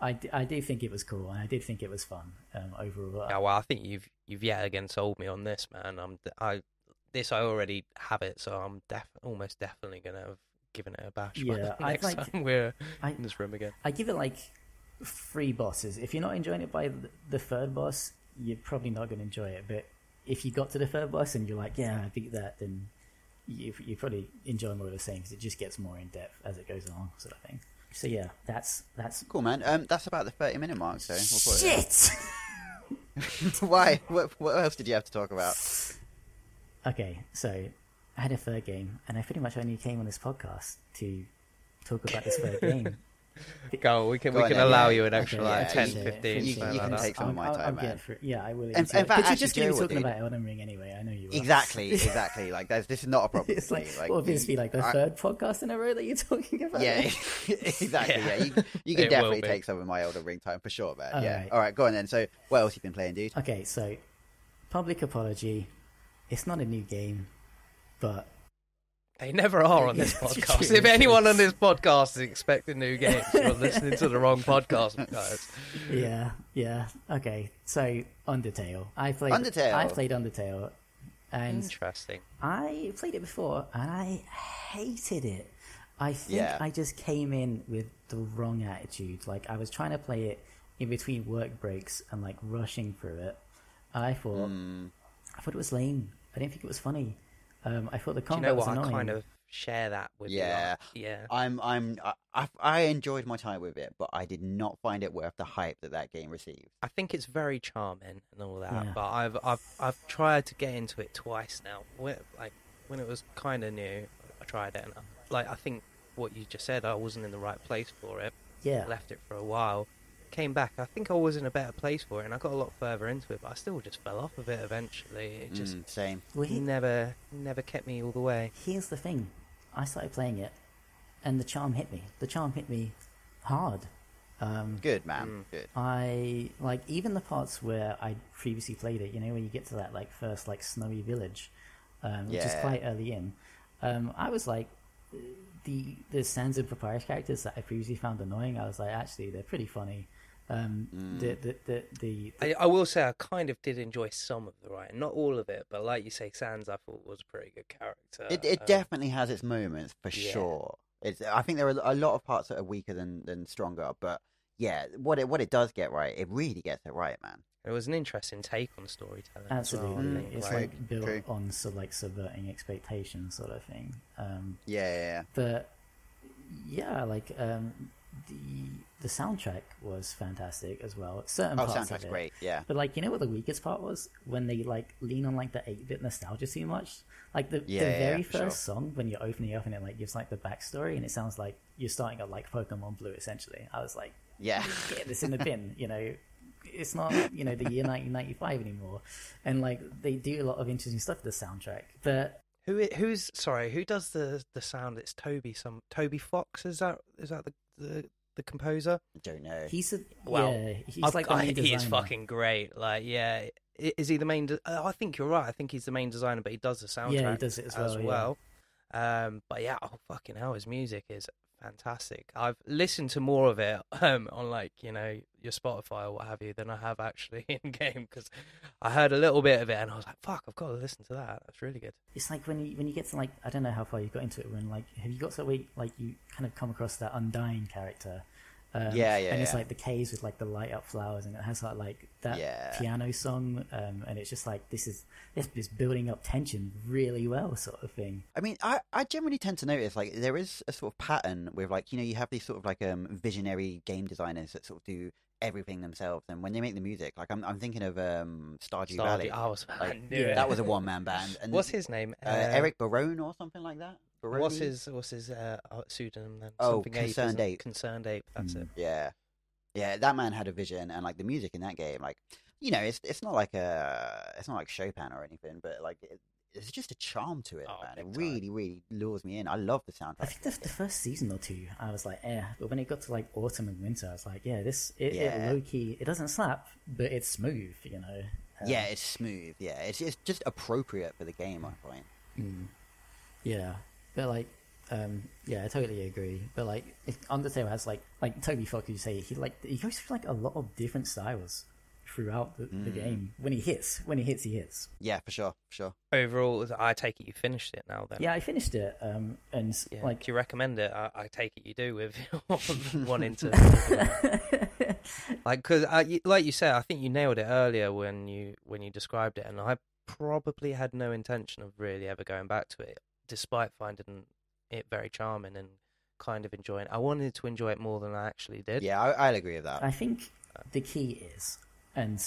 I, d- I do think it was cool, and I did think it was fun um, overall. Yeah, well, I think you've you've yet again sold me on this, man. I'm d- I this I already have it, so I'm def almost definitely gonna have given it a bash. by Yeah, the I'd next like- time we're I- in this room again. I give it like three bosses. If you're not enjoying it by the, third boss, you're probably not going to enjoy it. But if you got to the third boss and you're like, yeah, I beat that, then you, you probably enjoy more of the same because it just gets more in depth as it goes along, sort of thing. So yeah, that's that's Cool, man. Um, that's about the thirty minute mark. So we'll shit. Why? What, what else did you have to talk about? okay, so I had a third game, and I pretty much only came on this podcast to talk about this third game. Go, we can Go we on can then, allow yeah. you an extra Okay, like yeah, 10, you- 15, appreciate you- something you can like take that. some of my I'll, time, I'll man. get. Yeah, I will. in into fact, but you're just you going to know be what, talking about Elden Ring anyway. I know you are. Exactly, exactly. Like, there's, this is not a problem. It's for like, me. like what would this you- be like the I- third podcast in a row that you're talking about? Yeah, exactly. Yeah, Yeah. you, you can It will definitely be. take some of my Elden Ring time for sure, man. All yeah. right. All right, go on then. So, what else you been playing, dude? Okay, so public apology. It's not a new game, but They never are on this podcast. If anyone on this podcast is expecting new games, you're listening to the wrong podcast, guys. yeah, yeah. Okay, so Undertale. I played Undertale. I played Undertale, and Interesting. I played it before, and I hated it. I think Yeah. I just came in with the wrong attitude. Like I was trying to play it in between work breaks and like rushing through it. I thought Mm, I thought it was lame. I didn't think it was funny. Um, I thought the Do you combat know what? was I kind of share that with Yeah. you. Yeah. I'm, I'm, I, I, I enjoyed my time with it, but I did not find it worth the hype that that game received. I think it's very charming and all that, Yeah. but I've I've I've tried to get into it twice now. When, like when it was kind of new, I tried it, and I, like I think what you just said, I wasn't in the right place for it. Yeah, Left it for a while, came back. I think I was in a better place for it, and I got a lot further into it, but I still just fell off of it eventually. It just Mm, same. well, he, never never kept me all the way. here's the thing. I started playing it, and the charm hit me. The charm hit me hard. Um, Good man. Mm. Good. I like even the parts where I previously played it. You know, when you get to that like first like snowy village, um, which is quite early in. Um, I was like, the the Sans and Papyrus characters that I previously found annoying. I was like, actually, they're pretty funny. Um, Mm. the, the the the I, I will say I kind of did enjoy some of the writing, not all of it, but like you say, Sans I thought was a pretty good character. It, it Um, definitely has its moments for yeah. sure. It's, I think there are a lot of parts that are weaker than, than stronger, but yeah, what it what it does get right, it really gets it right, man. It was an interesting take on storytelling. as well, Absolutely, think, it's like- like built true. on so like subverting expectations, sort of thing. Um, Yeah, yeah, yeah. but yeah, like um, the the soundtrack was fantastic as well. Certain Oh, parts of soundtrack's it. great. Yeah, But like, you know what the weakest part was when they like lean on like the eight bit nostalgia too much. Like the, Yeah, the yeah, very for sure. first song when you're opening up and it like gives like the backstory and it sounds like you're starting at like Pokemon Blue essentially. I was like, yeah. get this in the bin, you know. It's not, you know, the year 1995 anymore, and like they do a lot of interesting stuff with the soundtrack. But Who who's sorry? Who does the the sound? It's Toby. Some Toby Fox. Is that is that the the, the composer? I don't know. he's a Well, yeah, he's I- like the I- he is fucking great. Like, yeah, is he the main? De- uh, I think you're right. I think he's the main designer, but he does the soundtrack. Yeah, he does it as well, yeah. well. Um, but yeah, oh fucking hell, his music is fantastic. I've listened to more of it um, on like you know your Spotify or what have you than I have actually in game because I heard a little bit of it and I was like, fuck, I've got to listen to that. That's really good. It's like when you when you get to like I don't know how far you got into it when like have you got to where like you kind of come across that undying character. Um, Yeah, yeah, And it's yeah. like the caves with like the light up flowers, and it has like like that Yeah. piano song, um, and it's just like this is this is building up tension really well, sort of thing. I mean, I, I generally tend to notice like there is a sort of pattern with like you know you have these sort of like um visionary game designers that sort of do everything themselves, and when they make the music, like I'm I'm thinking of um Stardew, Stardew- Valley. I was, I Like, knew yeah, it. That was a one man band. And What's his name? uh, Eric Barone or something like that? Barone? What's his What's his uh, uh, pseudonym then? Oh, Something Concerned isn't? Ape. ConcernedApe. That's Mm. it. Yeah, yeah. That man had a vision, and like the music in that game, like you know, it's it's not like a it's not like Chopin or anything, but like it, there's just a charm to it, Oh, man. It time. really, really lures me in. I love the soundtrack. I think the, the first season or two, I was like, eh. But when it got to like autumn and winter, I was like, yeah, this it, Yeah. it low key. It doesn't slap, but it's smooth, you know. Um, yeah, it's smooth. Yeah, it's it's just appropriate for the game. I find. Mm. Yeah, but like, um, yeah, I totally agree. But like, if Undertale has like, like Toby Fox, you say he like he goes through like a lot of different styles throughout the, the Mm. game. When he hits, when he hits, he hits. Yeah, for sure, for sure. Overall, I take it you finished it now. Then, Yeah, I finished it, um, and Yeah. like, do you recommend it? I, I take it you do with wanting to. like because like you said, I think you nailed it earlier when you when you described it, and I probably had no intention of really ever going back to it, despite finding it very charming and kind of enjoying. I wanted to enjoy it more than I actually did. Yeah, I, I'll agree with that. I think the key is, and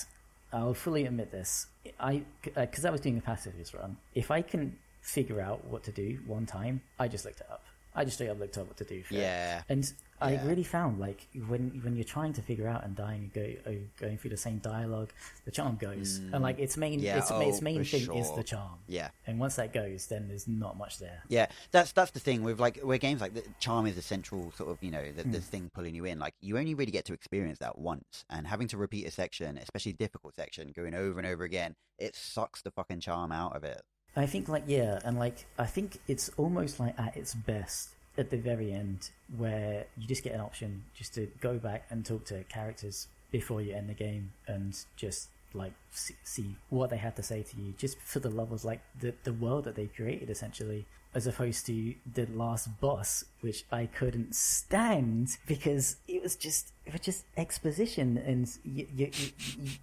I'll fully admit this, I uh, because I was doing a pacifist run. If I can figure out what to do one time, I just looked it up. I just straight up looked up what to do. For it. yeah, And I Yeah. really found like when when you're trying to figure out and dying, go uh, going through the same dialogue, the charm goes, and like its main Mm. Yeah, its, its oh, main for thing is the charm. yeah. And once that goes, then there's not much there. Yeah, that's that's the thing with like where games like the charm is a central sort of you know the, the thing pulling you in. Like you only really get to experience that once, and having to repeat a section, especially difficult section, going over and over again, it sucks the fucking charm out of it. I think like yeah, and like I think it's almost like at its best at the very end where you just get an option just to go back and talk to characters before you end the game and just like see, see what they have to say to you just for the levels like the the world that they created essentially as opposed to the last boss which I couldn't stand because it was just it was just exposition and you you, you,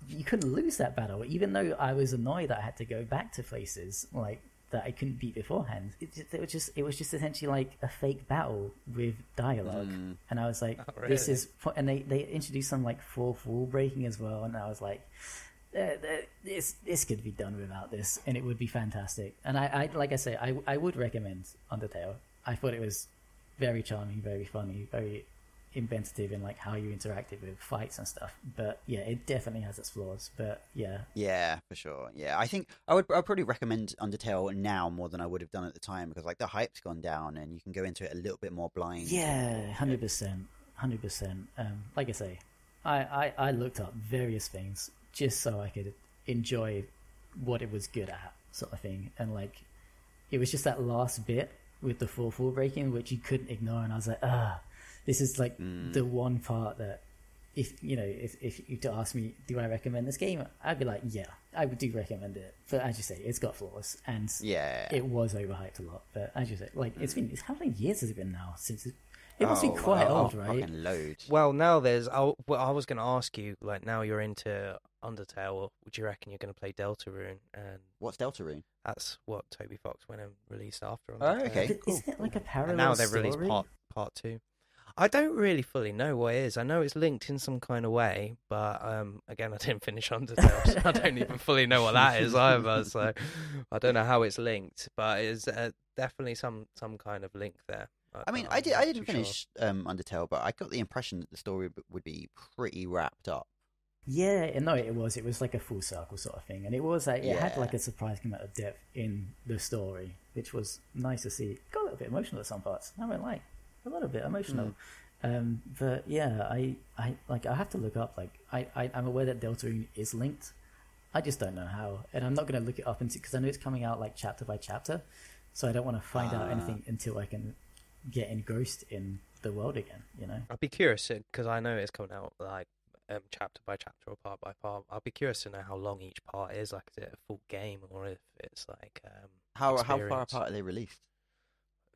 you, couldn't lose that battle. Even though I was annoyed that I had to go back to places like that I couldn't beat beforehand it, just, it was just it was just essentially like a fake battle with dialogue Mm. and I was like Oh, this is and they they introduced some like fourth wall breaking as well and I was like uh, uh, this this could be done without this, and it would be fantastic. And I, I like I say, I I would recommend Undertale. I thought it was very charming, very funny, very inventive in like how you interacted with fights and stuff. But yeah, it definitely has its flaws. But yeah, Yeah, for sure. Yeah, I think I would I'd probably recommend Undertale now more than I would have done at the time because like the hype's gone down and you can go into it a little bit more blind. yeah, hundred percent, hundred percent. Um, like I say, I, I I looked up various things just so I could enjoy what it was good at, sort of thing, and like it was just that last bit with the fourth wall breaking which you couldn't ignore and i was like ah this is like mm. the one part that if you know if, if you to ask me do i recommend this game i'd be like yeah i would do recommend it but as you say it's got flaws and Yeah. it was overhyped a lot but as you say like it's been how many years has it been now since it, it must Oh, be quite wow, old oh, right Fucking loads. Well, now there's. I, well, I was going to ask you, like, now you're into Undertale. Would you reckon you're going to play Deltarune? And What's Deltarune? that's what Toby Fox went and released after. Oh, okay. But isn't it like a parallel And now they've released part part two. I don't really fully know what it is. I know it's linked in some kind of way, but um, again, I didn't finish Undertale, so I don't even fully know what that is either. So I don't know how it's linked, but it's uh, definitely some some kind of link there. I mean, I'm I did. not I didn't too sure. finish um, Undertale, but I got the impression that the story would be pretty wrapped up. Yeah, no, it was. It was like a full circle sort of thing, and it was like it had like a surprising amount of depth in the story, which was nice to see. Got a little bit emotional at some parts. I won't lie, a little bit emotional. Um, but yeah, I, I like I have to look up. Like I, I I'm aware that Deltarune is linked. I just don't know how, and I'm not going to look it up into because I know it's coming out like chapter by chapter, so I don't want to find out Ah. anything until I can get engrossed in the world again. You know. I'd be curious because I know it's coming out like um, chapter by chapter or part by part. I'll be curious to know how long each part is. Like, is it a full game or if it's like um, How how far apart are they released?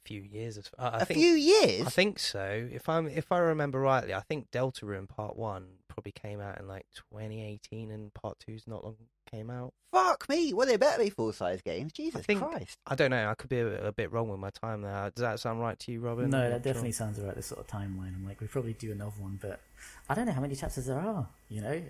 A few years? As uh, I A think, few years. I think so. If I'm if I remember rightly, I think Deltarune Part One probably came out in like 2018, and Part Two's not long came out. Fuck me. Well, they better be full size games. Jesus think- Christ. I don't know. I could be a, bit- a bit wrong with my time there. Does that sound right to you, Robin? No, I'm that not sure. definitely sounds right. this sort of timeline. I'm like, we probably do another one, but I don't know how many chapters there are, you know?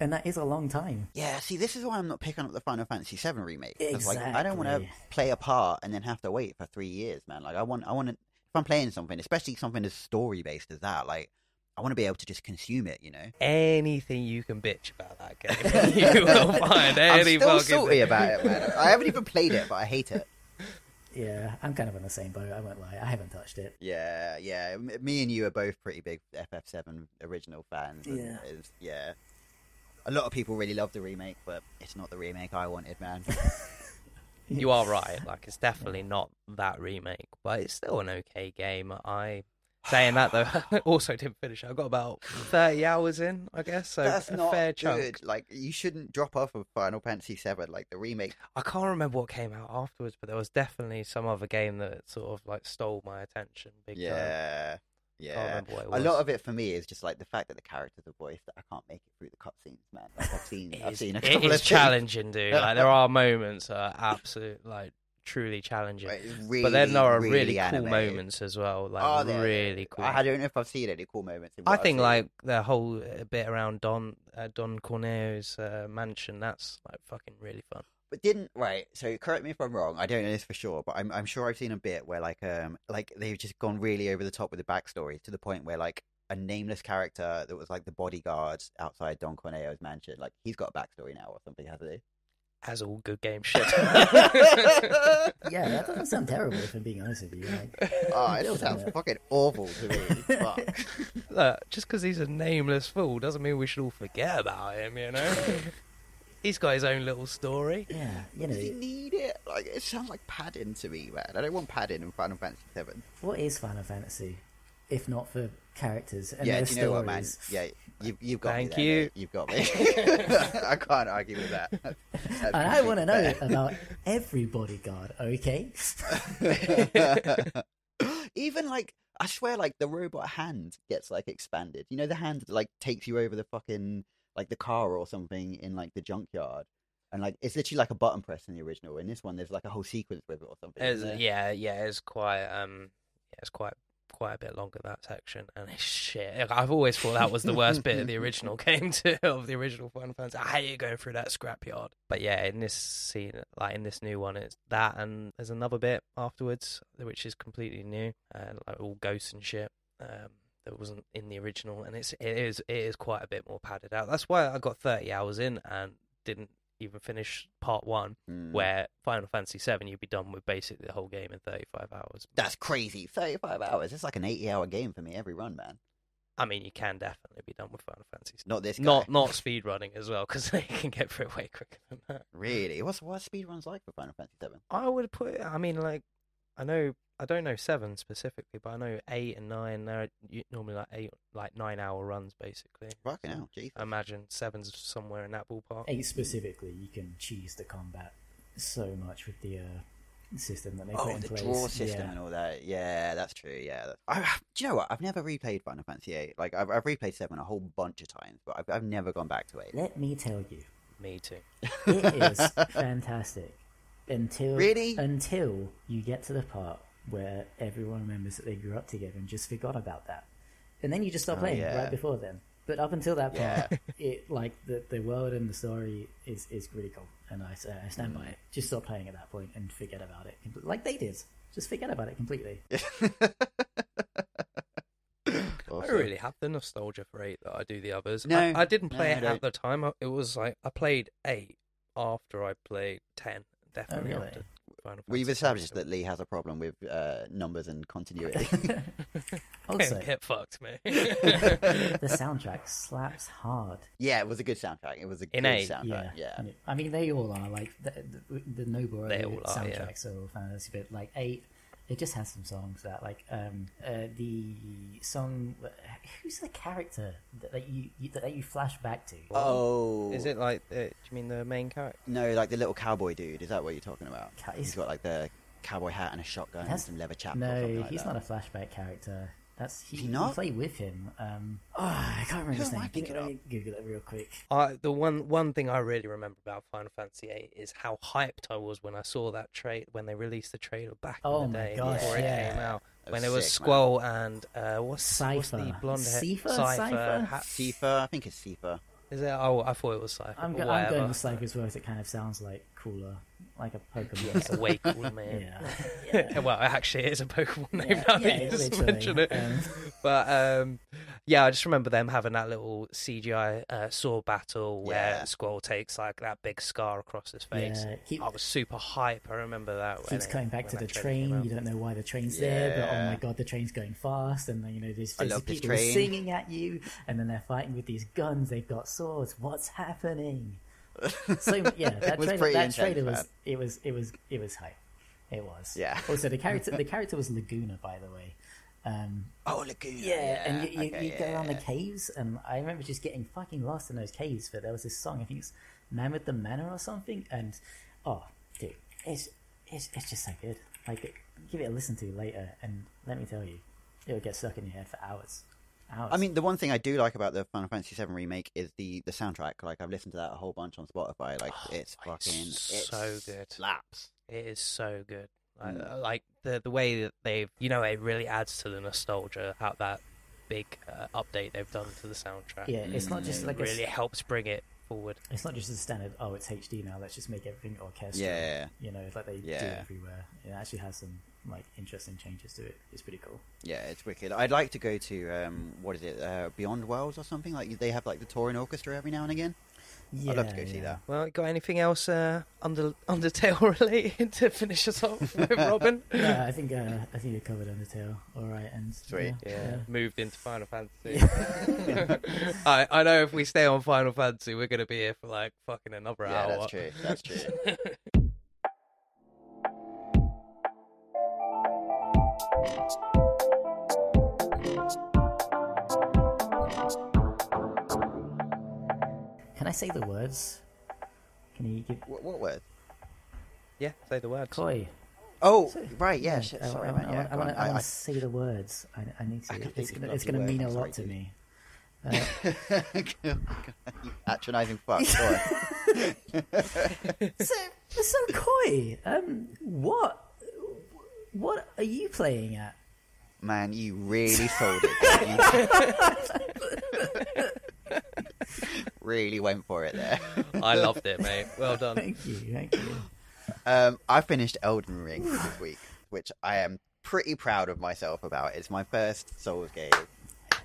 And that is a long time. Yeah, see, this is why I'm not picking up the Final Fantasy VII remake. 'Cause, Like, I don't want to play a part and then have to wait for three years, man. Like, I want, I want to. If I'm playing something, especially something as story based as that, like, I want to be able to just consume it. You know, Anything you can bitch about that game, you will find I'm still fucking salty about it, man. I haven't even played it, but I hate it. Yeah, I'm kind of on the same boat. I won't lie. I haven't touched it. Yeah, yeah. Me and you are both pretty big FF7 original fans. Yeah. yeah. A lot of people really love the remake, but it's not the remake I wanted, man. You are right. Like it's definitely not that remake, but it's still an okay game. I saying that though, I also didn't finish. it. I got about thirty hours in, I guess. So That's a not fair chunk. good. Like you shouldn't drop off of Final Fantasy VII. Like the remake. I can't remember what came out afterwards, but there was definitely some other game that sort of like stole my attention. Big. Yeah, Can't yeah. it A lot of it for me is just like the fact that the characters are voiced that I can't make it through the cutscenes, man. Like I've seen, It I've is- seen a it couple is of things. challenging, dude. Like there are moments that are absolute, like truly challenging. Really, but then there are really, really cool animated. moments as well. Like Oh, really cool. I don't know if I've seen any cool moments. In I think seen. like the whole uh, bit around Don uh, Don Corneo's uh, mansion. That's like fucking really fun. But didn't right? So correct me if I'm wrong. I don't know this for sure, but I'm I'm sure I've seen a bit where like um like they've just gone really over the top with the backstory to the point where like a nameless character that was like the bodyguard outside Don Corneo's mansion, like he's got a backstory now or something, hasn't he? As all good game shit. Yeah, that doesn't sound terrible. If I'm being honest with you, like, Oh, it Build on sounds it. fucking awful to me. Fuck. Look, just because he's a nameless fool doesn't mean we should all forget about him. You know, he's got his own little story. yeah, you know. Does he need it? Like it sounds like padding to me, man. I don't want padding in Final Fantasy Seven. what is Final Fantasy, if not for characters and Yeah, their do you know what, man? Yeah, you've you've got Thank me. there, you. mate. You've got me. I can't argue with that. And I want to know about every bodyguard. Okay. Even like I swear, like the robot hand gets like expanded. You know, the hand that like takes you over the fucking like the car or something in like the junkyard. And like it's literally like a button press in the original. In this one, there's like a whole sequence with it or something. Yeah, yeah, it's quite um, yeah, it's quite quite a bit longer that section, and it's shit. I've always thought that was the worst bit of the original game too, of the original Final Fantasy. I hate going through that scrapyard. But yeah, in this scene, like in this new one, it's that, and there's another bit afterwards which is completely new, and like all ghosts and shit. Um, that wasn't in the original, and it's it is it is quite a bit more padded out. That's why I got 30 hours in and didn't even finish part one Mm. where Final Fantasy VII you'd be done with basically the whole game in 35 hours. That's crazy. 35 hours. It's like an 80 hour game for me every run, man. I mean, you can definitely be done with Final Fantasy. VII. Not this guy. Not not speed running as well because they can get through it way quicker than that. Really? What's what speed runs like for Final Fantasy 7? I would put. I mean, like I know I don't know seven specifically, but I know eight and nine. They're normally like eight, like nine hour runs basically. Fucking hell, Jesus. I imagine seven's somewhere in that ballpark. eight specifically, you can cheese the combat so much with the uh, system that they put Oh, in the place. draw system Yeah. and all that. Yeah, that's true. Yeah, that's... I, do you know what? I've never replayed Final Fantasy 8. Like, I've, I've replayed 7 a whole bunch of times, but I've, I've never gone back to 8. Let me tell you, Me too. it is fantastic until Really? until you get to the part where everyone remembers that they grew up together and just forgot about that, and then you just stop Oh, playing yeah. right before then. But up until that part, Yeah. it like the the world and the story is is really cool, and I, uh, I stand by Mm. it. Just stop playing at that point and forget about it, comple- like they did. Just forget about it completely. I Awesome. don't really have the nostalgia for eight that I do the others. No, I, I didn't no, play I it don't. at the time. It was like I played eight after I played ten. Definitely really? after Final We've Fantasy established that Lee has a problem with uh, numbers and continuity. also, Get fucked, me. the soundtrack slaps hard. yeah, it was a good soundtrack. It was a In good eight, soundtrack. Yeah, Yeah. I mean they all are like the the, the Nobuo They all are, yeah. soundtracks are all fantasy, but like eight, it just has some songs that like um uh, the song. Who's the character that, that you, you that you flash back to? Oh. Is it like? Uh, do you mean the main character? No, like the little cowboy dude. Is that what you're talking about? Ca- He's is- got like the cowboy hat and a shotgun and That's- some leather chaps. or No, something like he's that. not a flashback character. That's he, he not? You play with him. Um, oh, I can't remember his am I name. thinking Let of? me Google it real quick. I the one one thing I really remember about Final Fantasy VIII is how hyped I was when I saw that trade when they released the trailer back Oh in the my day gosh, before it came out. That when was it was sick, man. Squall and uh, what's, what's the blonde hair? Cypher? Cypher. Cypher? Ha- Sifa, I think it's Sifa. Is it? Oh, I thought it was Cypher. I'm, go- I'm whatever. going with Cypher as well. 'cause It kind of sounds like cooler, like a Pokemon. It's way cooler, man. yeah. well, actually, it is a Pokemon name Yeah, now yeah, that you just mentioned it. Um, But um, Yeah, I just remember them having that little CGI uh, sword battle where Yeah. Squall takes like that big scar across his face. Yeah, keep- I was super hype. I remember that. keeps it- coming back to the that trailer came train. You don't know why the train's there, but oh my god, the train's going fast, and then you know there's, I there's love this people singing at you, and then they're fighting with these guns. They've got swords. What's happening? So yeah, that trailer, that trailer was man. it was it was it was hype. It was. Yeah. Also, the character the character was Laguna, by the way. Um, Oh, Laguna. yeah, and you, you, okay, you go yeah, around the caves, and I remember just getting fucking lost in those caves. But there was this song, I think it's "Man with the Manor" or something, and oh, dude, it's it's it's just so good. Like, give it a listen to later, and let me tell you, it'll get stuck in your head for hours. Hours. I mean, the one thing I do like about the Final Fantasy VII remake is the the soundtrack. Like, I've listened to that a whole bunch on Spotify. Like, it's Oh, fucking it's it's so good. Slaps. It is so good. Like, Mm. uh, like the the way that they've, you know, it really adds to the nostalgia. How that big uh, update they've done to the soundtrack. yeah, it's not just it like a, really helps bring it forward. it's not just a standard. Oh, it's HD now. Let's just make everything orchestral. Yeah. you know, it's like they do everywhere. It actually has some like interesting changes to it. It's pretty cool. Yeah, it's wicked. I'd like to go to um, what is it, uh, Beyond Worlds or something? Like they have like the touring orchestra every now and again. Yeah, I'd love to go see that. Well, got anything else uh, under Undertale related to finish us off with, Robin? yeah, I think uh, I think you covered Undertale. All right, and Sweet. Yeah, moved into Final Fantasy. I I know if we stay on Final Fantasy, we're gonna be here for like fucking another Yeah, hour. that's true. That's true. I say the words? Can you give what, what word? yeah, say the words. Koi? Oh, So- right. Yeah. shit, I, sorry, I, man. I, Yeah, I, go want on. I, to say the words. I, I need to. I it's gonna. It's gonna mean a I'm lot to me. Uh, you patronising fuck. Go on. so, so Koi, um, what, what are you playing at? Man, you really sold it. You really went for it there. I loved it, mate. Well done. Thank you, thank you. Um, I finished Elden Ring this week, which I am pretty proud of myself about. It's my first Souls game.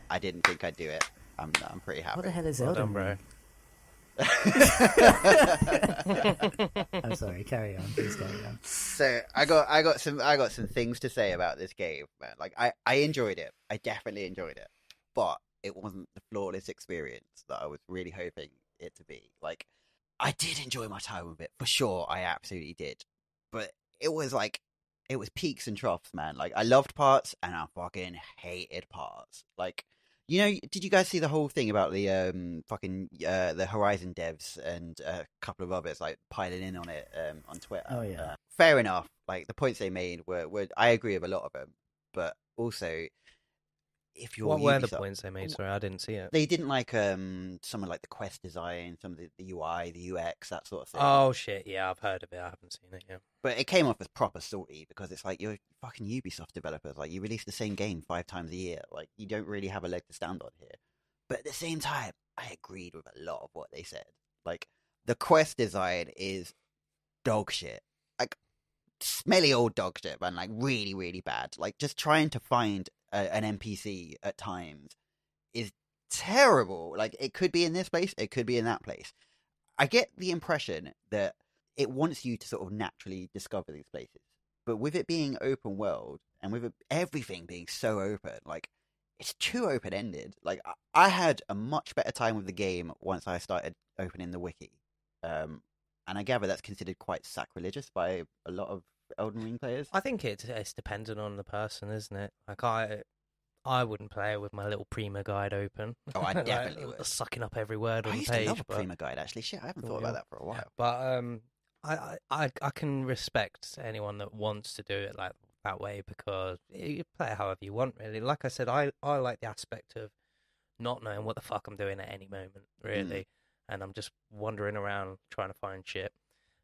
I didn't think I'd do it. I'm, I'm pretty happy. What the hell is Well Elden done, bro. Ring? I'm sorry. Carry on. Please carry on. So I got I got some I got some things to say about this game, man. Like I I enjoyed it. I definitely enjoyed it, but it wasn't the flawless experience that I was really hoping it to be. Like I did enjoy my time with it for sure. I absolutely did, but it was like it was peaks and troughs, man. Like I loved parts and I fucking hated parts. Like. You know, did you guys see the whole thing about the um fucking uh the Horizon devs and a couple of others like piling in on it um on Twitter? Oh, yeah. Uh, fair enough. Like the points they made were, were I agree with a lot of them, but also if you're What were the points they made? Sorry, I didn't see it. They didn't like um some of like the quest design, some of the, the UI, the UX, that sort of thing. Oh shit! Yeah, I've heard of it. I haven't seen it. Yeah. But it came off as proper salty because it's like you're fucking Ubisoft developers. Like you release the same game five times a year. Like you don't really have a leg to stand on here. But at the same time, I agreed with a lot of what they said. Like the quest design is dog shit. Like smelly old dog shit, man. Like really, really bad. Like just trying to find a, an NPC at times is terrible. Like it could be in this place, it could be in that place. I get the impression that it wants you to sort of naturally discover these places. But with it being open world and with it, everything being so open, like it's too open ended. Like I, I had a much better time with the game once I started opening the wiki. Um, and I gather that's considered quite sacrilegious by a lot of Elden Ring players. I think it's it's dependent on the person, isn't it? Like I, I wouldn't play it with my little Prima guide open. Oh, I Like, definitely would. sucking up every word on I the used page. to love but... Prima guide actually. Shit, I haven't thought Yeah. about that for a while. But um, I, I- I I can respect anyone that wants to do it like that way because you play it however you want. Really, like I said, I I like the aspect of not knowing what the fuck I'm doing at any moment, really, and I'm just wandering around trying to find shit,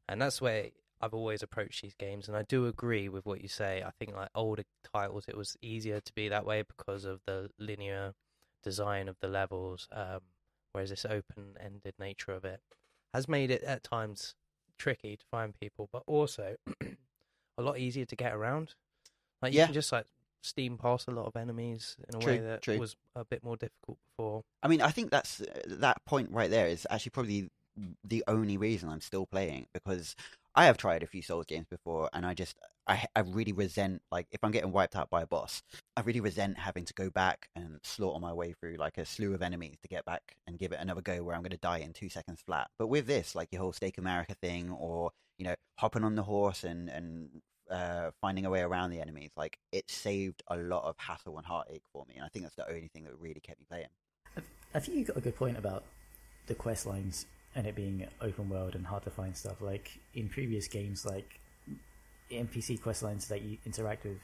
and that's way I've always approached these games. And I do agree with what you say. I think like older titles, it was easier to be that way because of the linear design of the levels, um, whereas this open-ended nature of it has made it at times tricky to find people, but also a lot easier to get around. Like you Yeah. can just like steam past a lot of enemies in a True, way that true. was a bit more difficult before. I mean, I think that's that point right there is actually probably the only reason I'm still playing because I have tried a few Souls games before, and I just I I really resent like if I'm getting wiped out by a boss, I really resent having to go back and slaughter my way through like a slew of enemies to get back and give it another go where I'm going to die in two seconds flat. But with this, like your whole Stake of Marika thing, or you know hopping on the horse and and uh, finding a way around the enemies, like it saved a lot of hassle and heartache for me, and I think that's the only thing that really kept me playing. I think you got a good point about the quest lines and it being open world and hard to find stuff. Like in previous games, like NPC quest lines that you interact with,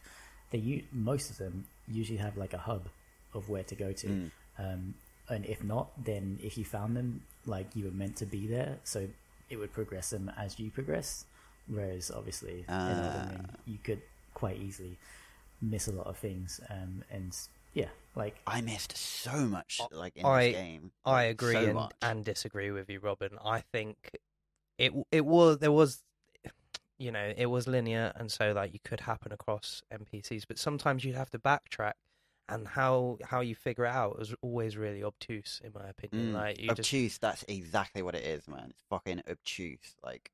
they u- most of them usually have like a hub of where to go to. Mm. Um, and if not, then if you found them, like you were meant to be there, so it would progress them as you progress. Whereas obviously in Elden Ring, Ah. you could quite easily miss a lot of things. Um, and yeah, like I missed so much like in I- this game. I agree so and, and disagree with you, Robin. I think it it was there was you know it was linear, and so like you could happen across NPCs, but sometimes you'd have to backtrack, and how how you figure it out was always really obtuse, in my opinion. Mm, Like you just obtuse. That's exactly what it is, man. It's fucking obtuse. Like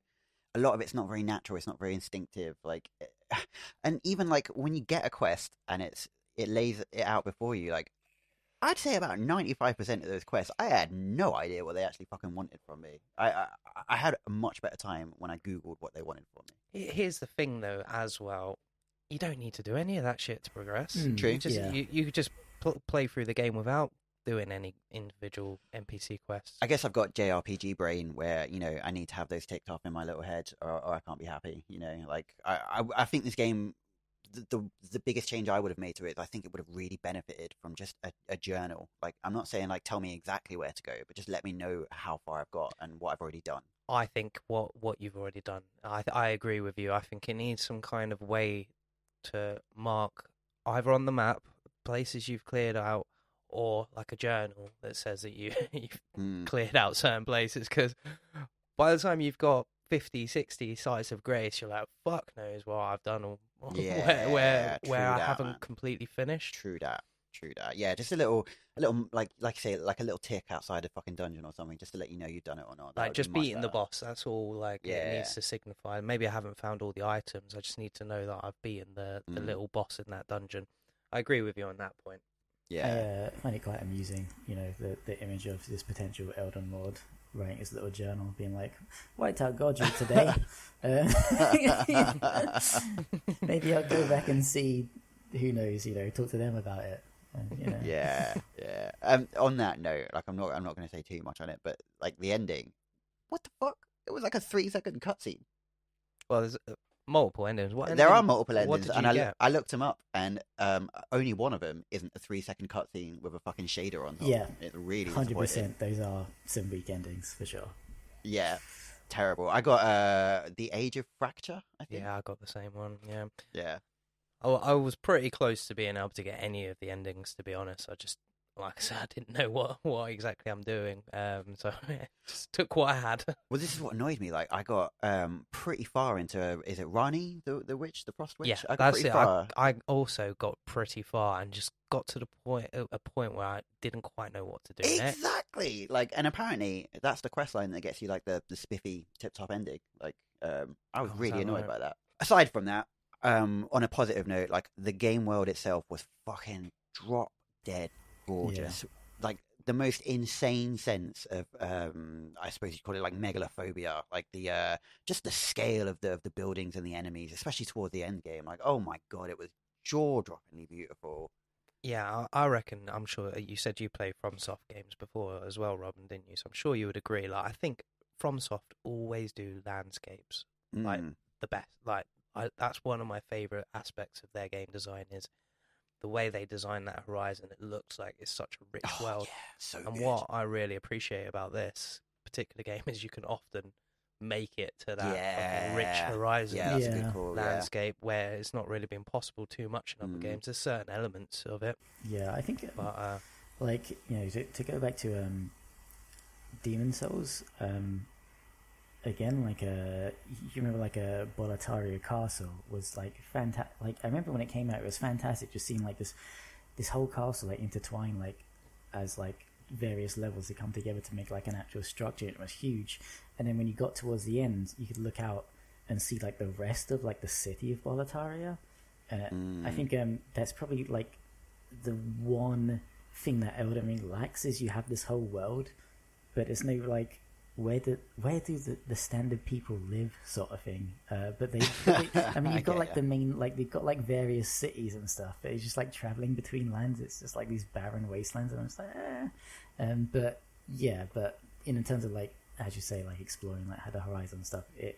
a lot of it's not very natural. It's not very instinctive. Like, and even like when you get a quest and it's it lays it out before you, like. I'd say about ninety five percent of those quests, I had no idea what they actually fucking wanted from me. I, I I had a much better time when I googled what they wanted from me. Here's the thing, though, as well. You don't need to do any of that shit to progress. Mm, True. You just yeah. you, you could just pl- play through the game without doing any individual NPC quests. I guess I've got JRPG brain where you know I need to have those ticked off in my little head, or, or I can't be happy. You know, like I, I, I think this game, the, the the biggest change I would have made to it, is I think it would have really benefited from just a, a journal. Like I'm not saying like tell me exactly where to go, but just let me know how far I've got and what I've already done. I think what what you've already done. I I agree with you. I think it needs some kind of way to mark either on the map places you've cleared out, or like a journal that says that you you've Mm. cleared out certain places. Because by the time you've got 50, 60 sites of grace, you're like, fuck knows what I've done Yeah, where, true where I that, haven't man. completely finished. True that. True that. Yeah, just a little, a little, like, like I say, like a little tick outside a fucking dungeon or something, just to let you know you've done it or not. That like be just much beating the boss. That's all. Like yeah. it needs to signify. Maybe I haven't found all the items. I just need to know that I've beaten the the Mm. little boss in that dungeon. I agree with you on that point. Yeah. I uh, find it quite amusing, you know, the, the image of this potential Elden Lord writing his little journal, being like, "White out Godrick today." uh, maybe I'll go back and see. Who knows? You know, talk to them about it. And, you know. yeah, yeah. Um, on that note, like I'm not, I'm not going to say too much on it, but like the ending, what the fuck? It was like a three second cutscene. Well, there's uh, multiple endings. What There are ending- multiple what endings, did and you I, get? I looked them up, and um, only one of them isn't a three second cutscene with a fucking shader on top. Yeah. it's really hundred percent. Those are some weak endings for sure. Yeah, terrible. I got uh, the Age of Fracture. I think. Yeah, I got the same one. Yeah, yeah. I, I was pretty close to being able to get any of the endings. To be honest, I just like I said, I didn't know what what exactly I'm doing. Um, so just took what I had. Well, this is what annoyed me. Like, I got um pretty far into. Is it Ranni, the the witch, the frost witch? Yeah, I got that's pretty it. far. I, I also got pretty far and just got to the point a point where I didn't quite know what to do next. Exactly. Like, and apparently that's the quest line that gets you like the the spiffy tip top ending. Like, um, I was Oh, really annoyed right? by that. Aside from that, um, on a positive note, like the game world itself was fucking drop dead gorgeous. Like the most insane sense of, um, I suppose you'd call it like megalophobia. Like the uh, just the scale of the of the buildings and the enemies, especially towards the end game. Like, oh my god, it was jaw droppingly beautiful. Yeah, I reckon. I'm sure you said you play FromSoft games before as well, Robin, didn't you? So I'm sure you would agree. Like, I think FromSoft always do landscapes Like, Mm. the best. Like, I, that's one of my favorite aspects of their game design is the way they design that horizon. It looks like it's such a rich Oh, world. yeah, so and good. what I really appreciate about this particular game is you can often make it to that fucking rich horizon Yeah, that's Yeah. good call. Yeah. landscape where it's not really been possible too much in other Mm. games. There's certain elements of it, Yeah, I think but uh, like you know to, to go back to um Demon's Souls um again, like a you remember like a Boletaria castle was like fantastic. Like I remember when it came out, it was fantastic. Just seeing like this this whole castle like intertwined like as like various levels that come together to make like an actual structure. It was huge, and then when you got towards the end, you could look out and see like the rest of like the city of Boletaria. And Mm. I think um, that's probably like the one thing that Elden Ring lacks is you have this whole world, but it's no like where do where do the, the standard people live sort of thing. Uh, but they, they- I mean, you've got Okay, like yeah. the main like they've got like various cities and stuff. But it's just like traveling between lands. It's just like these barren wastelands, and I'm just like, eh. Um, but yeah, but in terms of like as you say, like exploring like the horizon stuff, it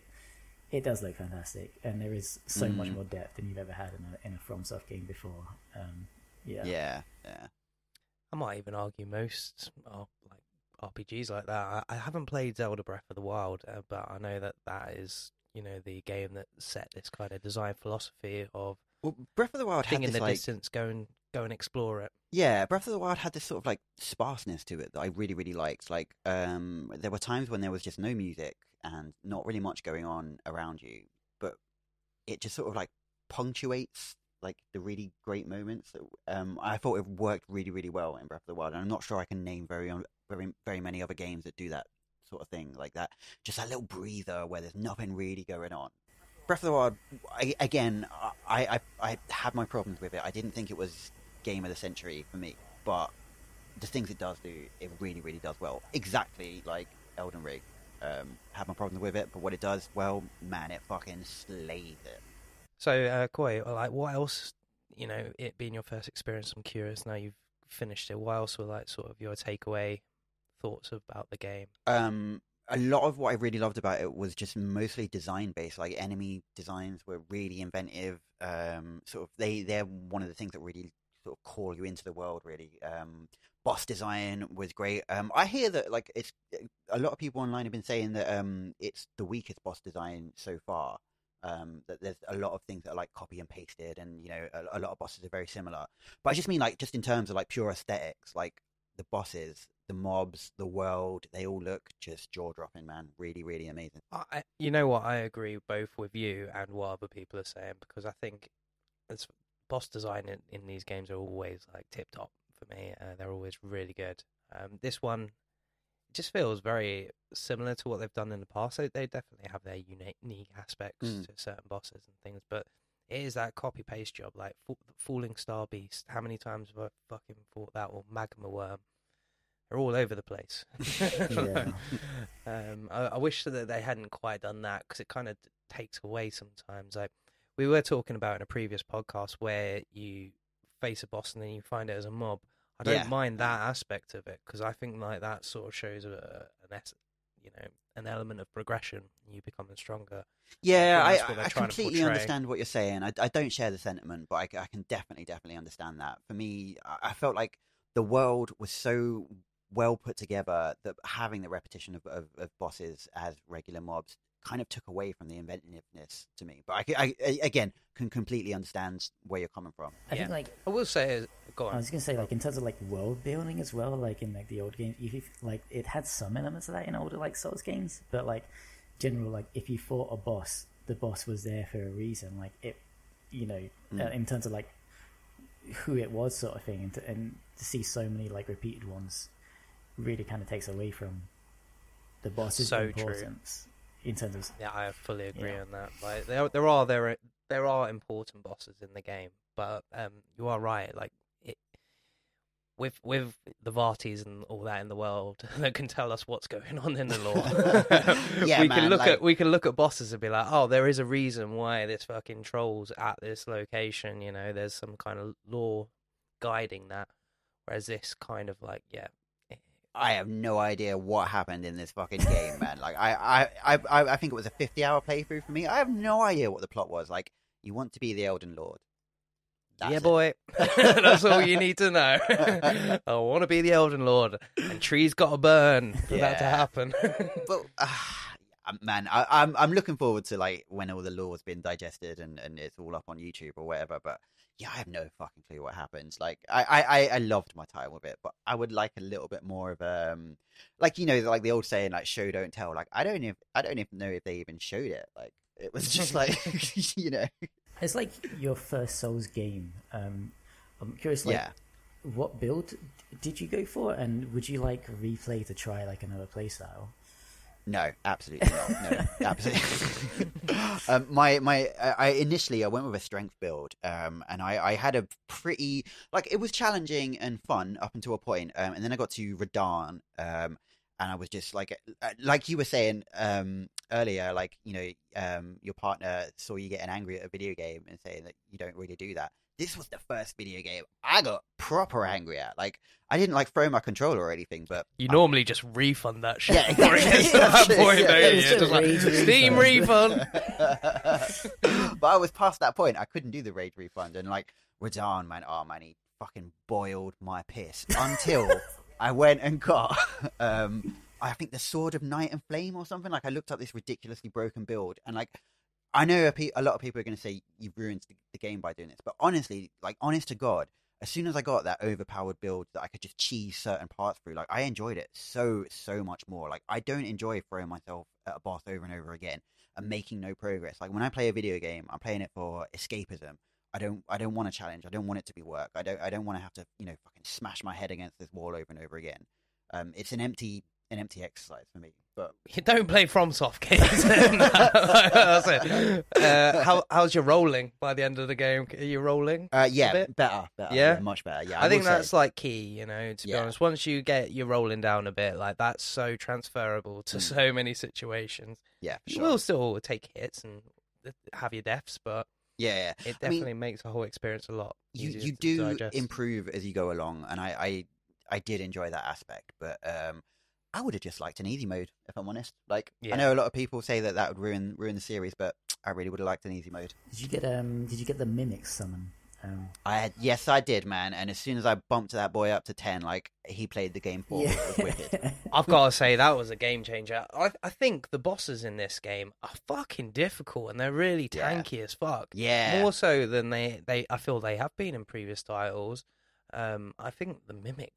it does look fantastic, and there is so much Mm. more depth than you've ever had in a in a FromSoft game before. Um, yeah, Yeah, yeah. I might even argue most are like RPGs like that. I, I haven't played Zelda Breath of the Wild, uh, but I know that that is you know the game that set this kind of design philosophy of Well, Breath of the Wild had in this the like distance, go and go and explore it. Yeah, Breath of the Wild had this sort of like sparseness to it that I really, really liked. Like, um, there were times when there was just no music and not really much going on around you, but it just sort of like punctuates like the really great moments. That, um, I thought it worked really, really well in Breath of the Wild, and I'm not sure I can name very, very, very many other games that do that sort of thing like that. Just a little breather where there's nothing really going on. Breath of the Wild, I, again, I, I, I had my problems with it. I didn't think it was game of the century for me, but the things it does do, it really, really does well. Exactly like Elden Ring. Um, had my problems with it, but what it does, well, man, it fucking slays it. So, uh, Koi, like, what else? You know, it being your first experience, I'm curious. Now you've finished it. What else were like sort of your takeaway thoughts about the game? Um, a lot of what I really loved about it was just mostly design based. Like enemy designs were really inventive. Um, sort of they they're one of the things that really sort of call you into the world. Really, um, boss design was great. Um, I hear that like it's a lot of people online have been saying that um it's the weakest boss design so far. Um, that there's a lot of things that are like copy and pasted, and you know a, a lot of bosses are very similar. But I just mean like just in terms of like pure aesthetics, like the bosses, the mobs, the world, they all look just jaw dropping, man. Really, really amazing. I, you know what? I agree both with you and what other people are saying because I think as boss design in, in these games are always like tip top for me. Uh, they're always really good. Um, this one just feels very similar to what they've done in the past. They, they definitely have their unique, unique aspects Mm. to certain bosses and things, but it is that copy paste job. Like Fa- Falling Star Beast. How many times have I fucking fought that or Magma Wyrm? They're all over the place. Yeah. um, I, I wish that they hadn't quite done that because it kind of takes away sometimes. Like we were talking about in a previous podcast where you face a boss and then you find it as a mob. I don't Yeah. mind that aspect of it because I think like that sort of shows a, an es- you know an element of progression. You becoming stronger. Yeah, I I, think that's what I, they're I trying to completely understand what you're saying. I, I don't share the sentiment, but I can definitely, definitely understand that. For me, I, I felt like the world was so well put together that having the repetition of, of, of bosses as regular mobs kind of took away from the inventiveness to me. But I again can completely understand where you're coming from. I Yeah. think like I will say, go I was gonna say like in terms of like world building as well, like in like the old games, if you, like it had some elements of that in older like Souls games, but like general like if you fought a boss, the boss was there for a reason. Like it, you know, Mm. uh, in terms of like who it was sort of thing, and to, and to see so many like repeated ones really kind of takes away from the boss's So true. importance in terms of Yeah, I fully agree Yeah. on that. Like there, there are there there are important bosses in the game, but um, you are right. Like it, with with the Vaatis and all that in the world that can tell us what's going on in the lore. Yeah, we man, can look like- at we can look at bosses and be like, oh, there is a reason why this fucking troll's at this location. You know, there's some kind of lore guiding that. Whereas this kind of like, yeah, I have no idea what happened in this fucking game, man. Like I, I, I, I think it was a fifty-hour playthrough for me. I have no idea what the plot was. Like, you want to be the Elden Lord. That's yeah, boy. That's all you need to know. I want to be the Elden Lord, and trees got to burn for that to happen. But uh, man, I, I'm I'm looking forward to like when all the lore's been digested and, and it's all up on YouTube or whatever. But yeah, I have no fucking clue what happens. Like, I, I, I- loved my time with it, but I would like a little bit more of um, like you know, like the old saying, like show don't tell. Like, I don't even, I don't even know if they even showed it. Like, it was just like, you know, It's like your first Souls game. Um, I'm curious, like, yeah. what build did you go for, and would you like replay to try like another playstyle? No, absolutely not. No, absolutely. um, my my, I initially I went with a strength build, um, and I I had a pretty like it was challenging and fun up until a point, um, and then I got to Radahn, um, and I was just like uh, like you were saying um earlier, like you know um your partner saw you getting angry at a video game and saying that you don't really do that. This was the first video game I got proper angry at. Like I didn't like throw my controller or anything, but You normally just refund that shit Yeah, before it gets to that exactly. point, Yeah, don't Just like, Steam refund. but I was past that point. I couldn't do the rage refund, and like Radahn, man, oh man, he fucking boiled my piss until I went and got, um, I think the Sword of Night and Flame or something. Like I looked up this ridiculously broken build, and like I know a, lot of people are going to say you've ruined the, the game by doing this, but honestly, like honest to God, as soon as I got that overpowered build that I could just cheese certain parts through, like I enjoyed it so so much more. Like I don't enjoy throwing myself at a boss over and over again and making no progress. Like when I play a video game, I'm playing it for escapism. I don't I don't want a challenge. I don't want it to be work. I don't I don't want to have to you know fucking smash my head against this wall over and over again. Um, it's an empty an empty exercise for me. But You don't play FromSoft games. That's it. Uh, how, how's your rolling by the end of the game? Are you rolling? uh, yeah, better, better, Yeah? much better. Yeah, I, think will say. that's like key, you know, to be honest. Once you get your rolling down a bit, like that's so transferable to Mm. so many situations. yeah, for You sure. will still take hits and have your deaths, but yeah, yeah. it I mean, definitely makes the whole experience a lot you you do digest. improve as you go along, and I I, I did enjoy that aspect, but um, I would have just liked an easy mode if I'm honest. Like Yeah. I know a lot of people say that that would ruin ruin the series, but I really would have liked an easy mode. Did you get um? Did you get the mimic summon? Um, I had, yes, I did, man. And as soon as I bumped that boy up to ten, like he played the game for me, it. I've got to say that was a game changer. I I think the bosses in this game are fucking difficult and they're really Yeah. tanky as fuck. Yeah, More so than they, they I feel they have been in previous titles. Um, I think the mimic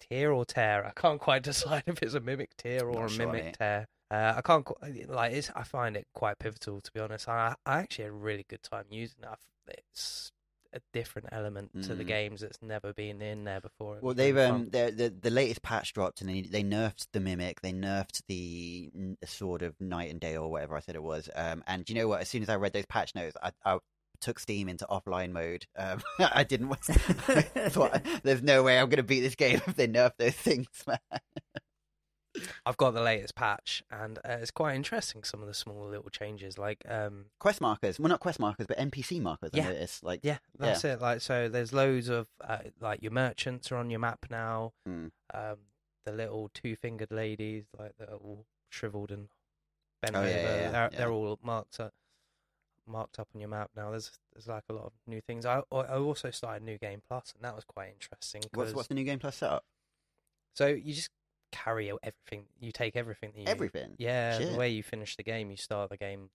tear or tear. I can't quite decide if it's a mimic tear or Not a sure, mimic tear. Uh, I can't qu- like. It's, I find it quite pivotal to be honest. I I actually had a really good time using it. It's a different element to the Mm. games that's never been in there before. Well, they've um, the the latest patch dropped, and they they nerfed the mimic, they nerfed the sword of night and day or whatever I said it was. Um, and you know what? As soon as I read those patch notes, I, I took Steam into offline mode. Um, I didn't. want- I thought, There's no way I'm gonna beat this game if they nerf those things, man. I've got the latest patch, and uh, it's quite interesting. Some of the small little changes, like um, Quest markers, well, not quest markers, but NPC markers. Yeah. I noticed. Like, yeah, that's it. Like so, there's loads of uh, like your merchants are on your map now. Mm. Um, the little two-fingered ladies, like they're all shriveled and bent Oh, over. yeah, yeah, yeah, they're, yeah. they're all marked up, marked up on your map now. There's there's like a lot of new things. I I also started New Game Plus, and that was quite interesting. what's what's the new game plus setup? so you just carry out everything. You take everything that you Everything. Yeah, Shit. the way you finish the game, you start the game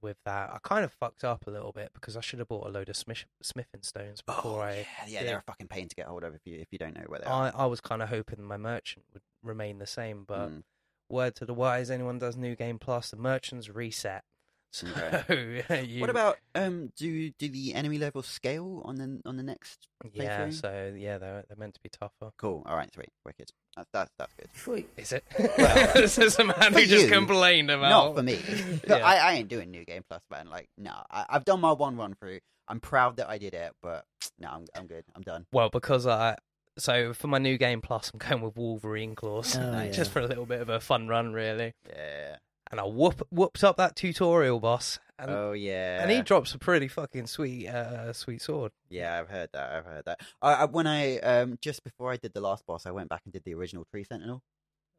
with that. I kind of fucked up a little bit because I should have bought a load of smith- smithing stones before oh, I. yeah, yeah, they're a fucking pain to get hold of if you if you don't know where they are. I, I was kind of hoping my merchant would remain the same, but Mm. word to the wise, anyone does New Game Plus, the merchants reset. So you, What about um? Do do the enemy levels scale on the on the next? yeah? playthrough? So yeah, they're they're meant to be tougher. Cool. All right, sweet, wicked. That's that's, that's good. before you- Is it? Well, this is a man for who just complained about. Not for me. Yeah. I, I ain't doing new game plus, man. Like, no, I, I've done my one run through. I'm proud that I did it, but no, I'm I'm good. I'm done. Well, because I so for my new game plus, I'm going with Wolverine claws, Oh, Nice. just for a little bit of a fun run, really. Yeah. And I whoop whooped up that tutorial boss, and oh yeah. and he drops a pretty fucking sweet uh sweet sword. Yeah, I've heard that. I've heard that. I, I, when I um just before I did the last boss, I went back and did the original Tree Sentinel.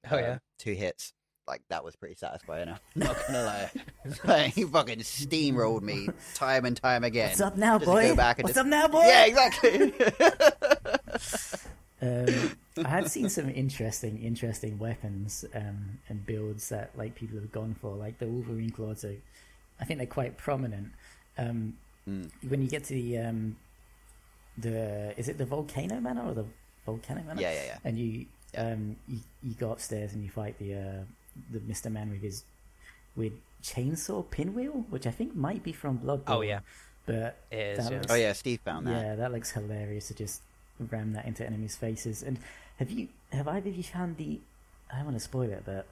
Oh Um, yeah, two hits. Like that was pretty satisfying. I'm not gonna lie. like, he fucking steamrolled me time and time again. What's up now, Just boy? go back and What's just- up now, boy? Yeah, exactly. Um, I had seen some interesting, interesting weapons um, and builds that like people have gone for. Like the Wolverine claws are, I think they're quite prominent. Um, Mm. When you get to the um, the is it the volcano manor or the volcano manor? Yeah, yeah, yeah. And you um you, you go upstairs and you fight the uh the Mister Man with his with chainsaw pinwheel, which I think might be from Bloodborne. Oh, yeah. but It is, that yeah. looks- Oh yeah, Steve found that. yeah, that looks hilarious to just ram that into enemies' faces. And have you have either of you found the I don't want to spoil it, but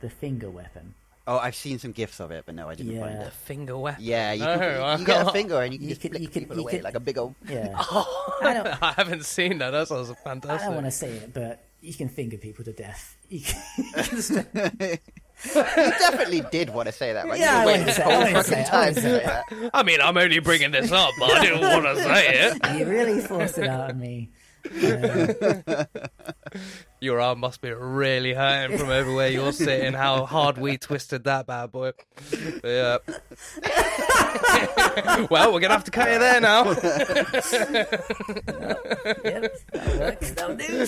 the finger weapon? Oh, I've seen some gifs of it, but no, I didn't find Yeah. The it. finger weapon. Yeah, you, Oh, can, you get a finger and you can You just could- flick you could- people you away could- like a big old. Yeah, Oh, I don't- I haven't seen that. That sounds fantastic. I fantastic. don't want to say it, but you can finger people to death. You can, you definitely did want to say that, right? Yeah, I you were waiting wouldn't say- I wouldn't fucking say it, I time to wouldn't say say that. I mean, I'm only bringing this up, but I didn't want to say it. you really forced it out of me. Your arm must be really hurting from over where you're sitting. How hard we twisted that bad boy. Yeah. well, we're gonna have to cut you there now. yep, that works. That'll do.